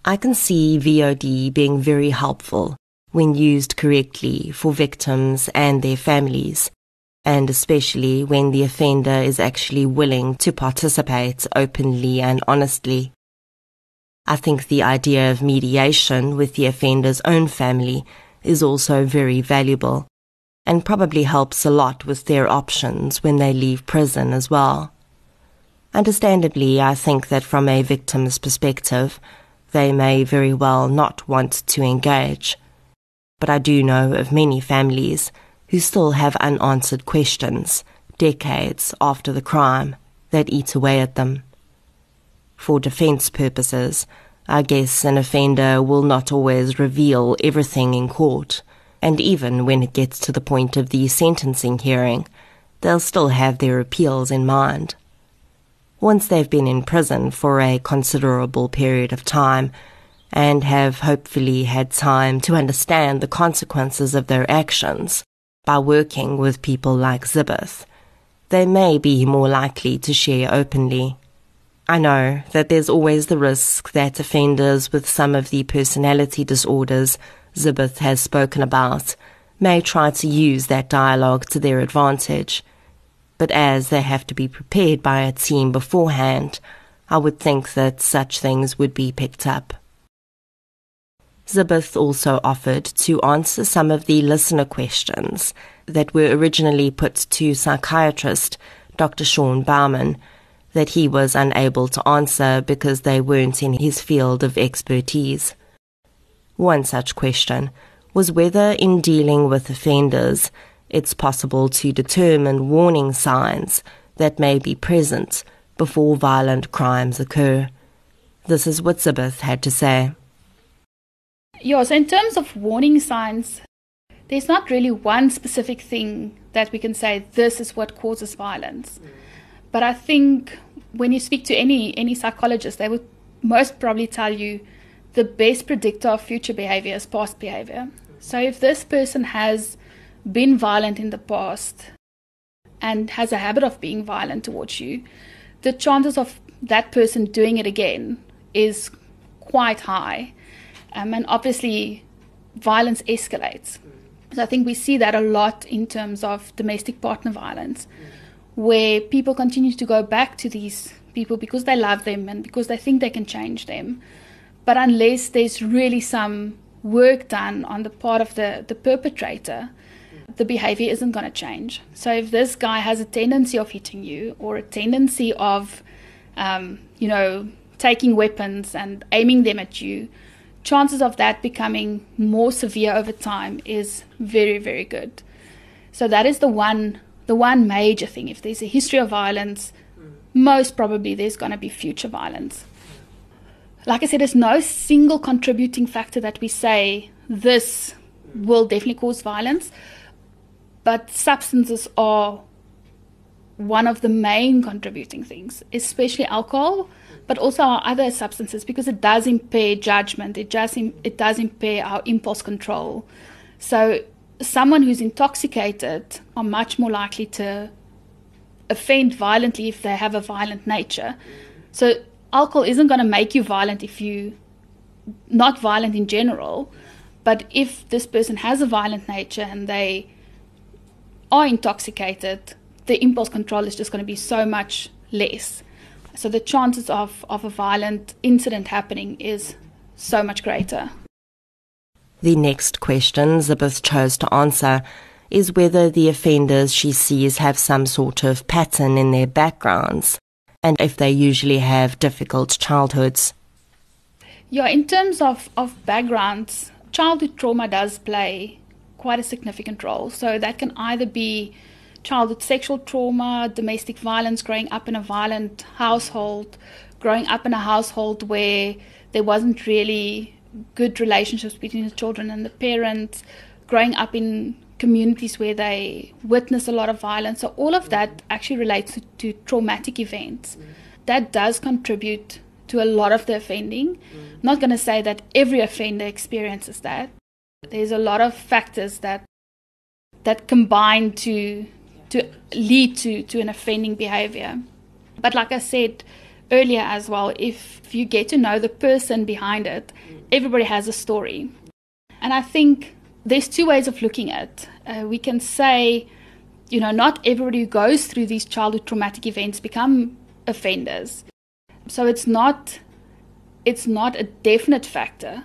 I can see VOD being very helpful when used correctly for victims and their families, and especially when the offender is actually willing to participate openly and honestly. I think the idea of mediation with the offender's own family is also very valuable and probably helps a lot with their options when they leave prison as well. Understandably, I think that from a victim's perspective, they may very well not want to engage. But I do know of many families who still have unanswered questions decades after the crime that eat away at them. For defense purposes, I guess an offender will not always reveal everything in court, and even when it gets to the point of the sentencing hearing, they'll still have their appeals in mind. Once they've been in prison for a considerable period of time, and have hopefully had time to understand the consequences of their actions by working with people like Zibeth, they may be more likely to share openly. I know that there's always the risk that offenders with some of the personality disorders Zibeth has spoken about may try to use that dialogue to their advantage. But as they have to be prepared by a team beforehand, I would think that such things would be picked up. Zibeth also offered to answer some of the listener questions that were originally put to psychiatrist Dr. Sean Baumann that he was unable to answer because they weren't in his field of expertise. One such question was whether, in dealing with offenders, it's possible to determine warning signs that may be present before violent crimes occur. This is what Zibeth had to say.
Yeah, so in terms of warning signs, there's not really one specific thing that we can say this is what causes violence. But I think when you speak to any any psychologist, they would most probably tell you the best predictor of future behavior is past behavior. So if this person has been violent in the past and has a habit of being violent towards you, the chances of that person doing it again is quite high. Um, and obviously, violence escalates. So I think we see that a lot in terms of domestic partner violence, where people continue to go back to these people because they love them and because they think they can change them. But unless there's really some work done on the part of the, the perpetrator, the behavior isn't going to change. So if this guy has a tendency of hitting you or a tendency of, um, you know, taking weapons and aiming them at you, chances of that becoming more severe over time is very, very good. So that is the one the one major thing. If there's a history of violence, most probably there's going to be future violence. Like I said, there's no single contributing factor that we say this will definitely cause violence, but substances are one of the main contributing things, especially alcohol, but also our other substances, because it does impair judgment, it does, it does impair our impulse control. So, someone who's intoxicated are much more likely to offend violently if they have a violent nature. So alcohol isn't going to make you violent if you not violent in general, but if this person has a violent nature and they are intoxicated, the impulse control is just going to be so much less. So the chances of, of a violent incident happening is so much greater.
The next question Zibeth chose to answer is whether the offenders she sees have some sort of pattern in their backgrounds and if they usually have difficult childhoods.
Yeah, in terms of, of backgrounds, childhood trauma does play quite a significant role. So that can either be childhood sexual trauma, domestic violence, growing up in a violent household, growing up in a household where there wasn't really good relationships between the children and the parents, growing up in communities where they witness a lot of violence. So all of that actually relates to, to traumatic events. That does contribute to a lot of the offending. Mm. Not going to say that every offender experiences that. There's a lot of factors that that combine to to lead to, to an offending behavior. But like I said earlier as well, if you get to know the person behind it, mm. everybody has a story. And I think there's two ways of looking at it. Uh, we can say, you know, not everybody who goes through these childhood traumatic events become offenders. So it's not it's not a definite factor.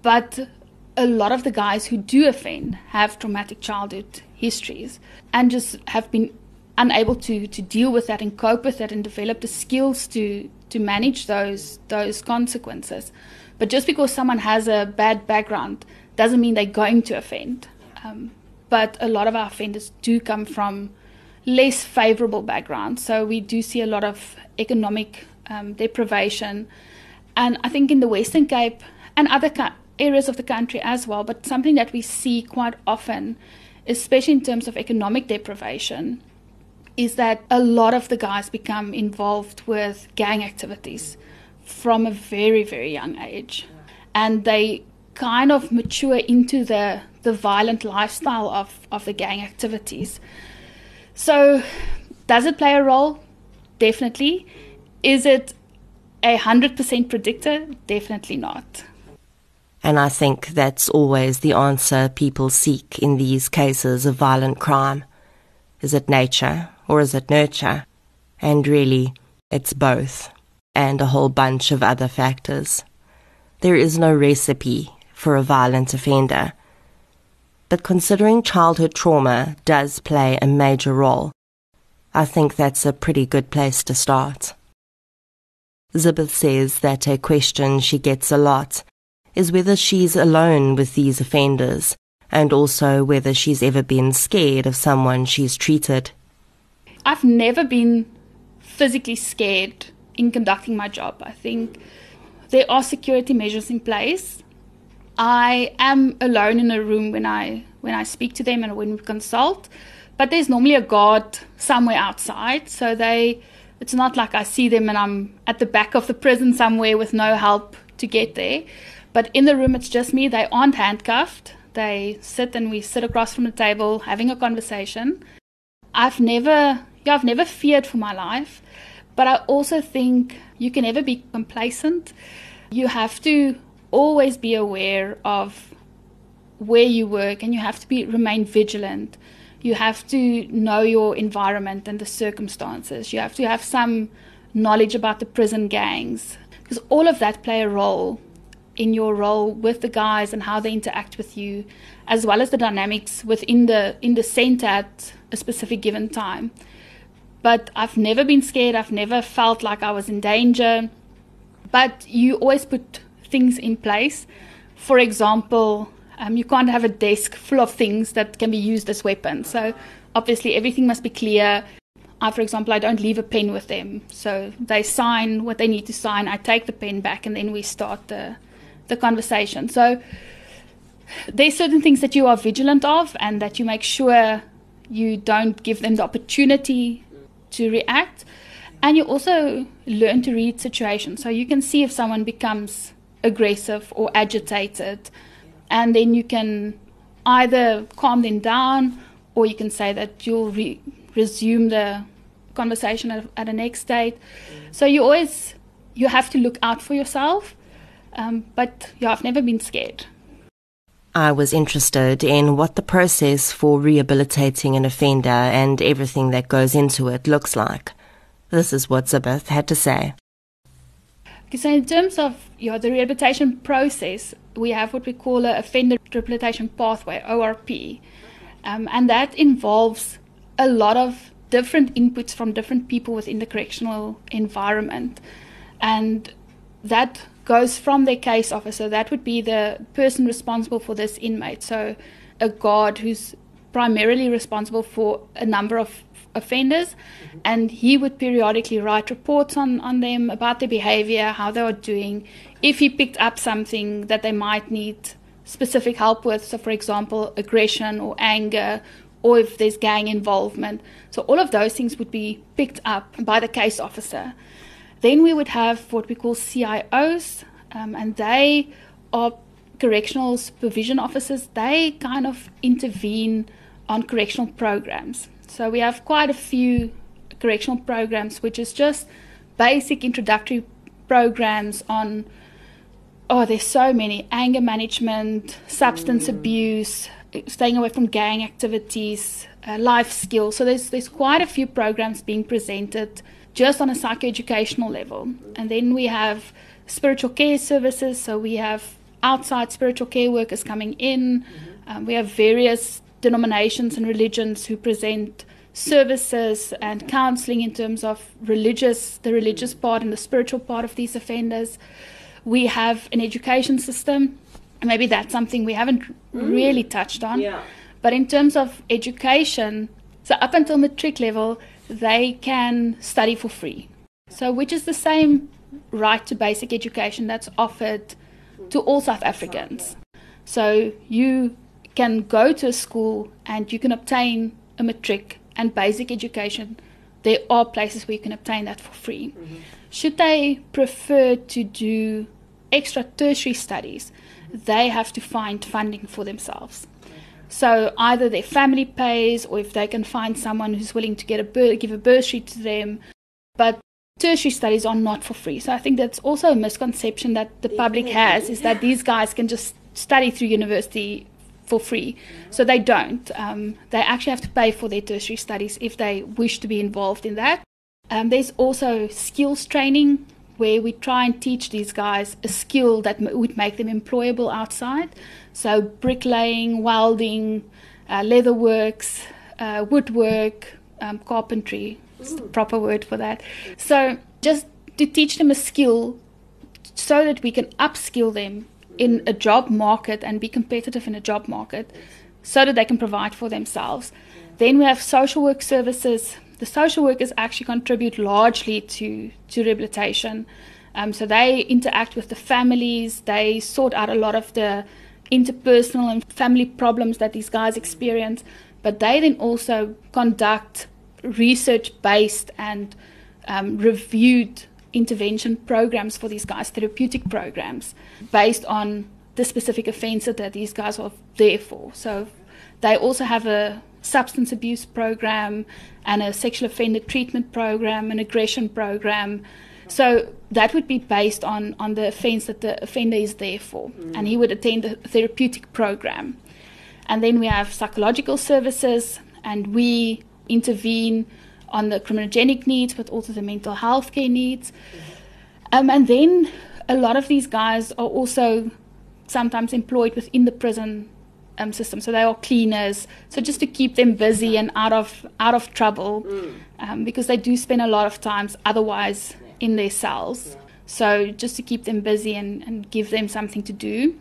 But a lot of the guys who do offend have traumatic childhood histories and just have been unable to, to deal with that and cope with that and develop the skills to to manage those those consequences. But just because someone has a bad background doesn't mean they're going to offend. Um, but a lot of our offenders do come from less favorable backgrounds. So we do see a lot of economic um, deprivation. And I think in the Western Cape and other ca- areas of the country as well, but something that we see quite often, especially in terms of economic deprivation, is that a lot of the guys become involved with gang activities from a very, very young age. And they kind of mature into the the violent lifestyle of, of the gang activities. So, does it play a role? Definitely. Is it a hundred percent predictor? Definitely not.
And I think that's always the answer people seek in these cases of violent crime. Is it nature or is it nurture? And really, it's both, and a whole bunch of other factors. There is no recipe for a violent offender. But considering childhood trauma does play a major role, I think that's a pretty good place to start. Zibeth says that a question she gets a lot is whether she's alone with these offenders and also whether she's ever been scared of someone she's treated.
I've never been physically scared in conducting my job. I think there are security measures in place. I am alone in a room when I when I speak to them and when we consult, but there's normally a guard somewhere outside, so they it's not like I see them and I'm at the back of the prison somewhere with no help to get there. But in the room, it's just me. They aren't handcuffed. They sit and we sit across from the table having a conversation. I've never, yeah, I've never feared for my life, but I also think you can never be complacent. You have to always be aware of where you work and you have to be remain vigilant you have to know your environment and the circumstances. You have to have some knowledge about the prison gangs because all of that play a role in your role with the guys and how they interact with you, as well as the dynamics within the in the center at a specific given time. But I've never been scared. I've never felt like I was in danger. But you always put things in place. For example, um, you can't have a desk full of things that can be used as weapons. So obviously everything must be clear. I, for example, I don't leave a pen with them. So they sign what they need to sign. I take the pen back, and then we start the the conversation. So there's certain things that you are vigilant of, and that you make sure you don't give them the opportunity to react. And you also learn to read situations. So you can see if someone becomes aggressive or agitated and then you can either calm them down or you can say that you'll re- resume the conversation at, at a next date. So you always you have to look out for yourself, um, but yeah, I've never been scared.
I was interested in what the process for rehabilitating an offender and everything that goes into it looks like. This is what Zibeth had to say.
So, in terms of you know, the rehabilitation process, we have what we call a offender rehabilitation pathway (ORP), um, and that involves a lot of different inputs from different people within the correctional environment, and that goes from their case officer. That would be the person responsible for this inmate. So, a guard who's primarily responsible for a number of offenders, mm-hmm. and he would periodically write reports on, on them about their behavior, how they are doing, if he picked up something that they might need specific help with, so for example, aggression or anger, or if there's gang involvement. So all of those things would be picked up by the case officer. Then we would have what we call CIOs, um, and they are correctional supervision officers. They kind of intervene on correctional programs. So we have quite a few correctional programs, which is just basic introductory programs on. Oh, there's so many anger management, substance mm. abuse, staying away from gang activities, uh, life skills. So there's there's quite a few programs being presented just on a psychoeducational level, and then we have spiritual care services. So we have outside spiritual care workers coming in. Mm-hmm. Um, we have various denominations and religions who present services and counseling in terms of religious the religious part and the spiritual part of these offenders. We have an education system. Maybe that's something we haven't mm. really touched on. Yeah. but in terms of education so up until matric level they can study for free. So which is the same right to basic education that's offered to all south africans. So you can go to a school and you can obtain a matric and basic education. There are places where you can obtain that for free. Mm-hmm. Should they prefer to do extra tertiary studies, they have to find funding for themselves. So either their family pays, or if they can find someone who's willing to get a bur- give a bursary to them. But tertiary studies are not for free. So I think that's also a misconception that the public has is that these guys can just study through university for free. So they don't. Um, they actually have to pay for their tertiary studies if they wish to be involved in that. Um, there's also skills training where we try and teach these guys a skill that m- would make them employable outside. So bricklaying, welding, uh, leatherworks, uh, woodwork, um, carpentry, Is the proper word for that. So just to teach them a skill so that we can upskill them in a job market and be competitive in a job market so that they can provide for themselves. Then we have social work services The social workers actually contribute largely to, to rehabilitation. Um, so they interact with the families, they sort out a lot of the interpersonal and family problems that these guys experience, but they then also conduct research based and um, reviewed intervention programs for these guys, therapeutic programs, based on the specific offences that these guys are there for. So they also have a substance abuse program and a sexual offender treatment program, an aggression program. So that would be based on, on the offence that the offender is there for. Mm. And he would attend a therapeutic program. And then we have psychological services, and we intervene on the criminogenic needs, but also the mental health care needs. Um, and then a lot of these guys are also sometimes employed within the prison um, system, so they are cleaners. So just to keep them busy and out of out of trouble, mm. um, because they do spend a lot of times otherwise in their cells. So just to keep them busy and, and give them something to do.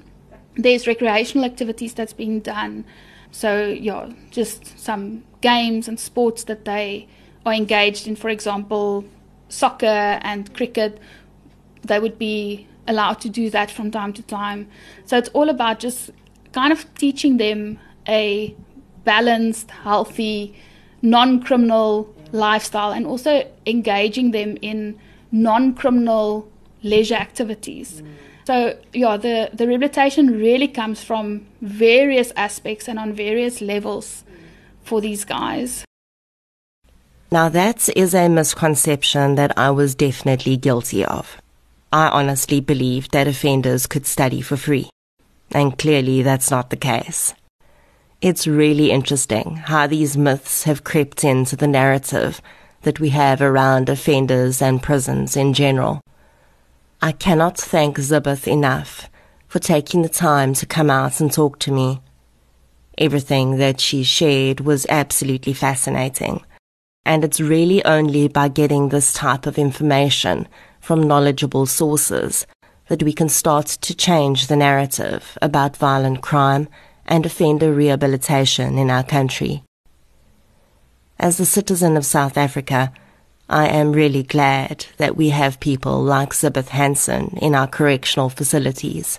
There's recreational activities that's being done. So yeah, just some games and sports that they are engaged in. For example, soccer and cricket. They would be allowed to do that from time to time. So it's all about just kind of teaching them a balanced, healthy, non criminal lifestyle and also engaging them in non criminal leisure activities. So, yeah, the, the rehabilitation really comes from various aspects and on various levels for these guys.
Now, that is a misconception that I was definitely guilty of. I honestly believed that offenders could study for free. And clearly that's not the case. It's really interesting how these myths have crept into the narrative that we have around offenders and prisons in general. I cannot thank Zibeth enough for taking the time to come out and talk to me. Everything that she shared was absolutely fascinating. And it's really only by getting this type of information from knowledgeable sources that we can start to change the narrative about violent crime and offender rehabilitation in our country. As a citizen of South Africa, I am really glad that we have people like Zibeth Hansen in our correctional facilities.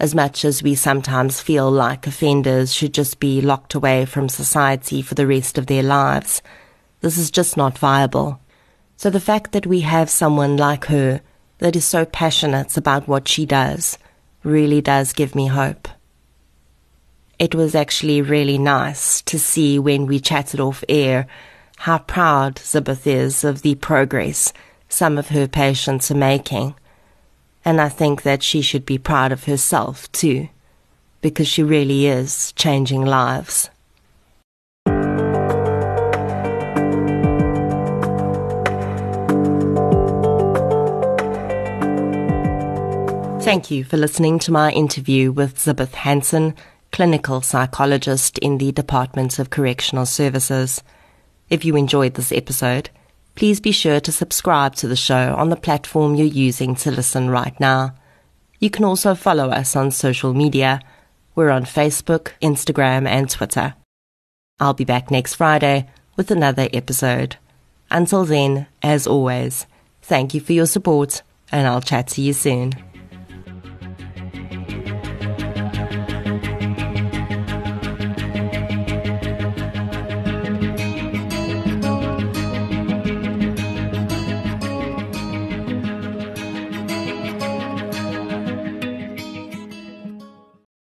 As much as we sometimes feel like offenders should just be locked away from society for the rest of their lives, this is just not viable. So the fact that we have someone like her that is so passionate about what she does really does give me hope. It was actually really nice to see when we chatted off air how proud Zibeth is of the progress some of her patients are making. And I think that she should be proud of herself too, because she really is changing lives. Thank you for listening to my interview with Zibeth Hansen, clinical psychologist in the Department of Correctional Services. If you enjoyed this episode, please be sure to subscribe to the show on the platform you're using to listen right now. You can also follow us on social media. We're on Facebook, Instagram, and Twitter. I'll be back next Friday with another episode. Until then, as always, thank you for your support, and I'll chat to you soon.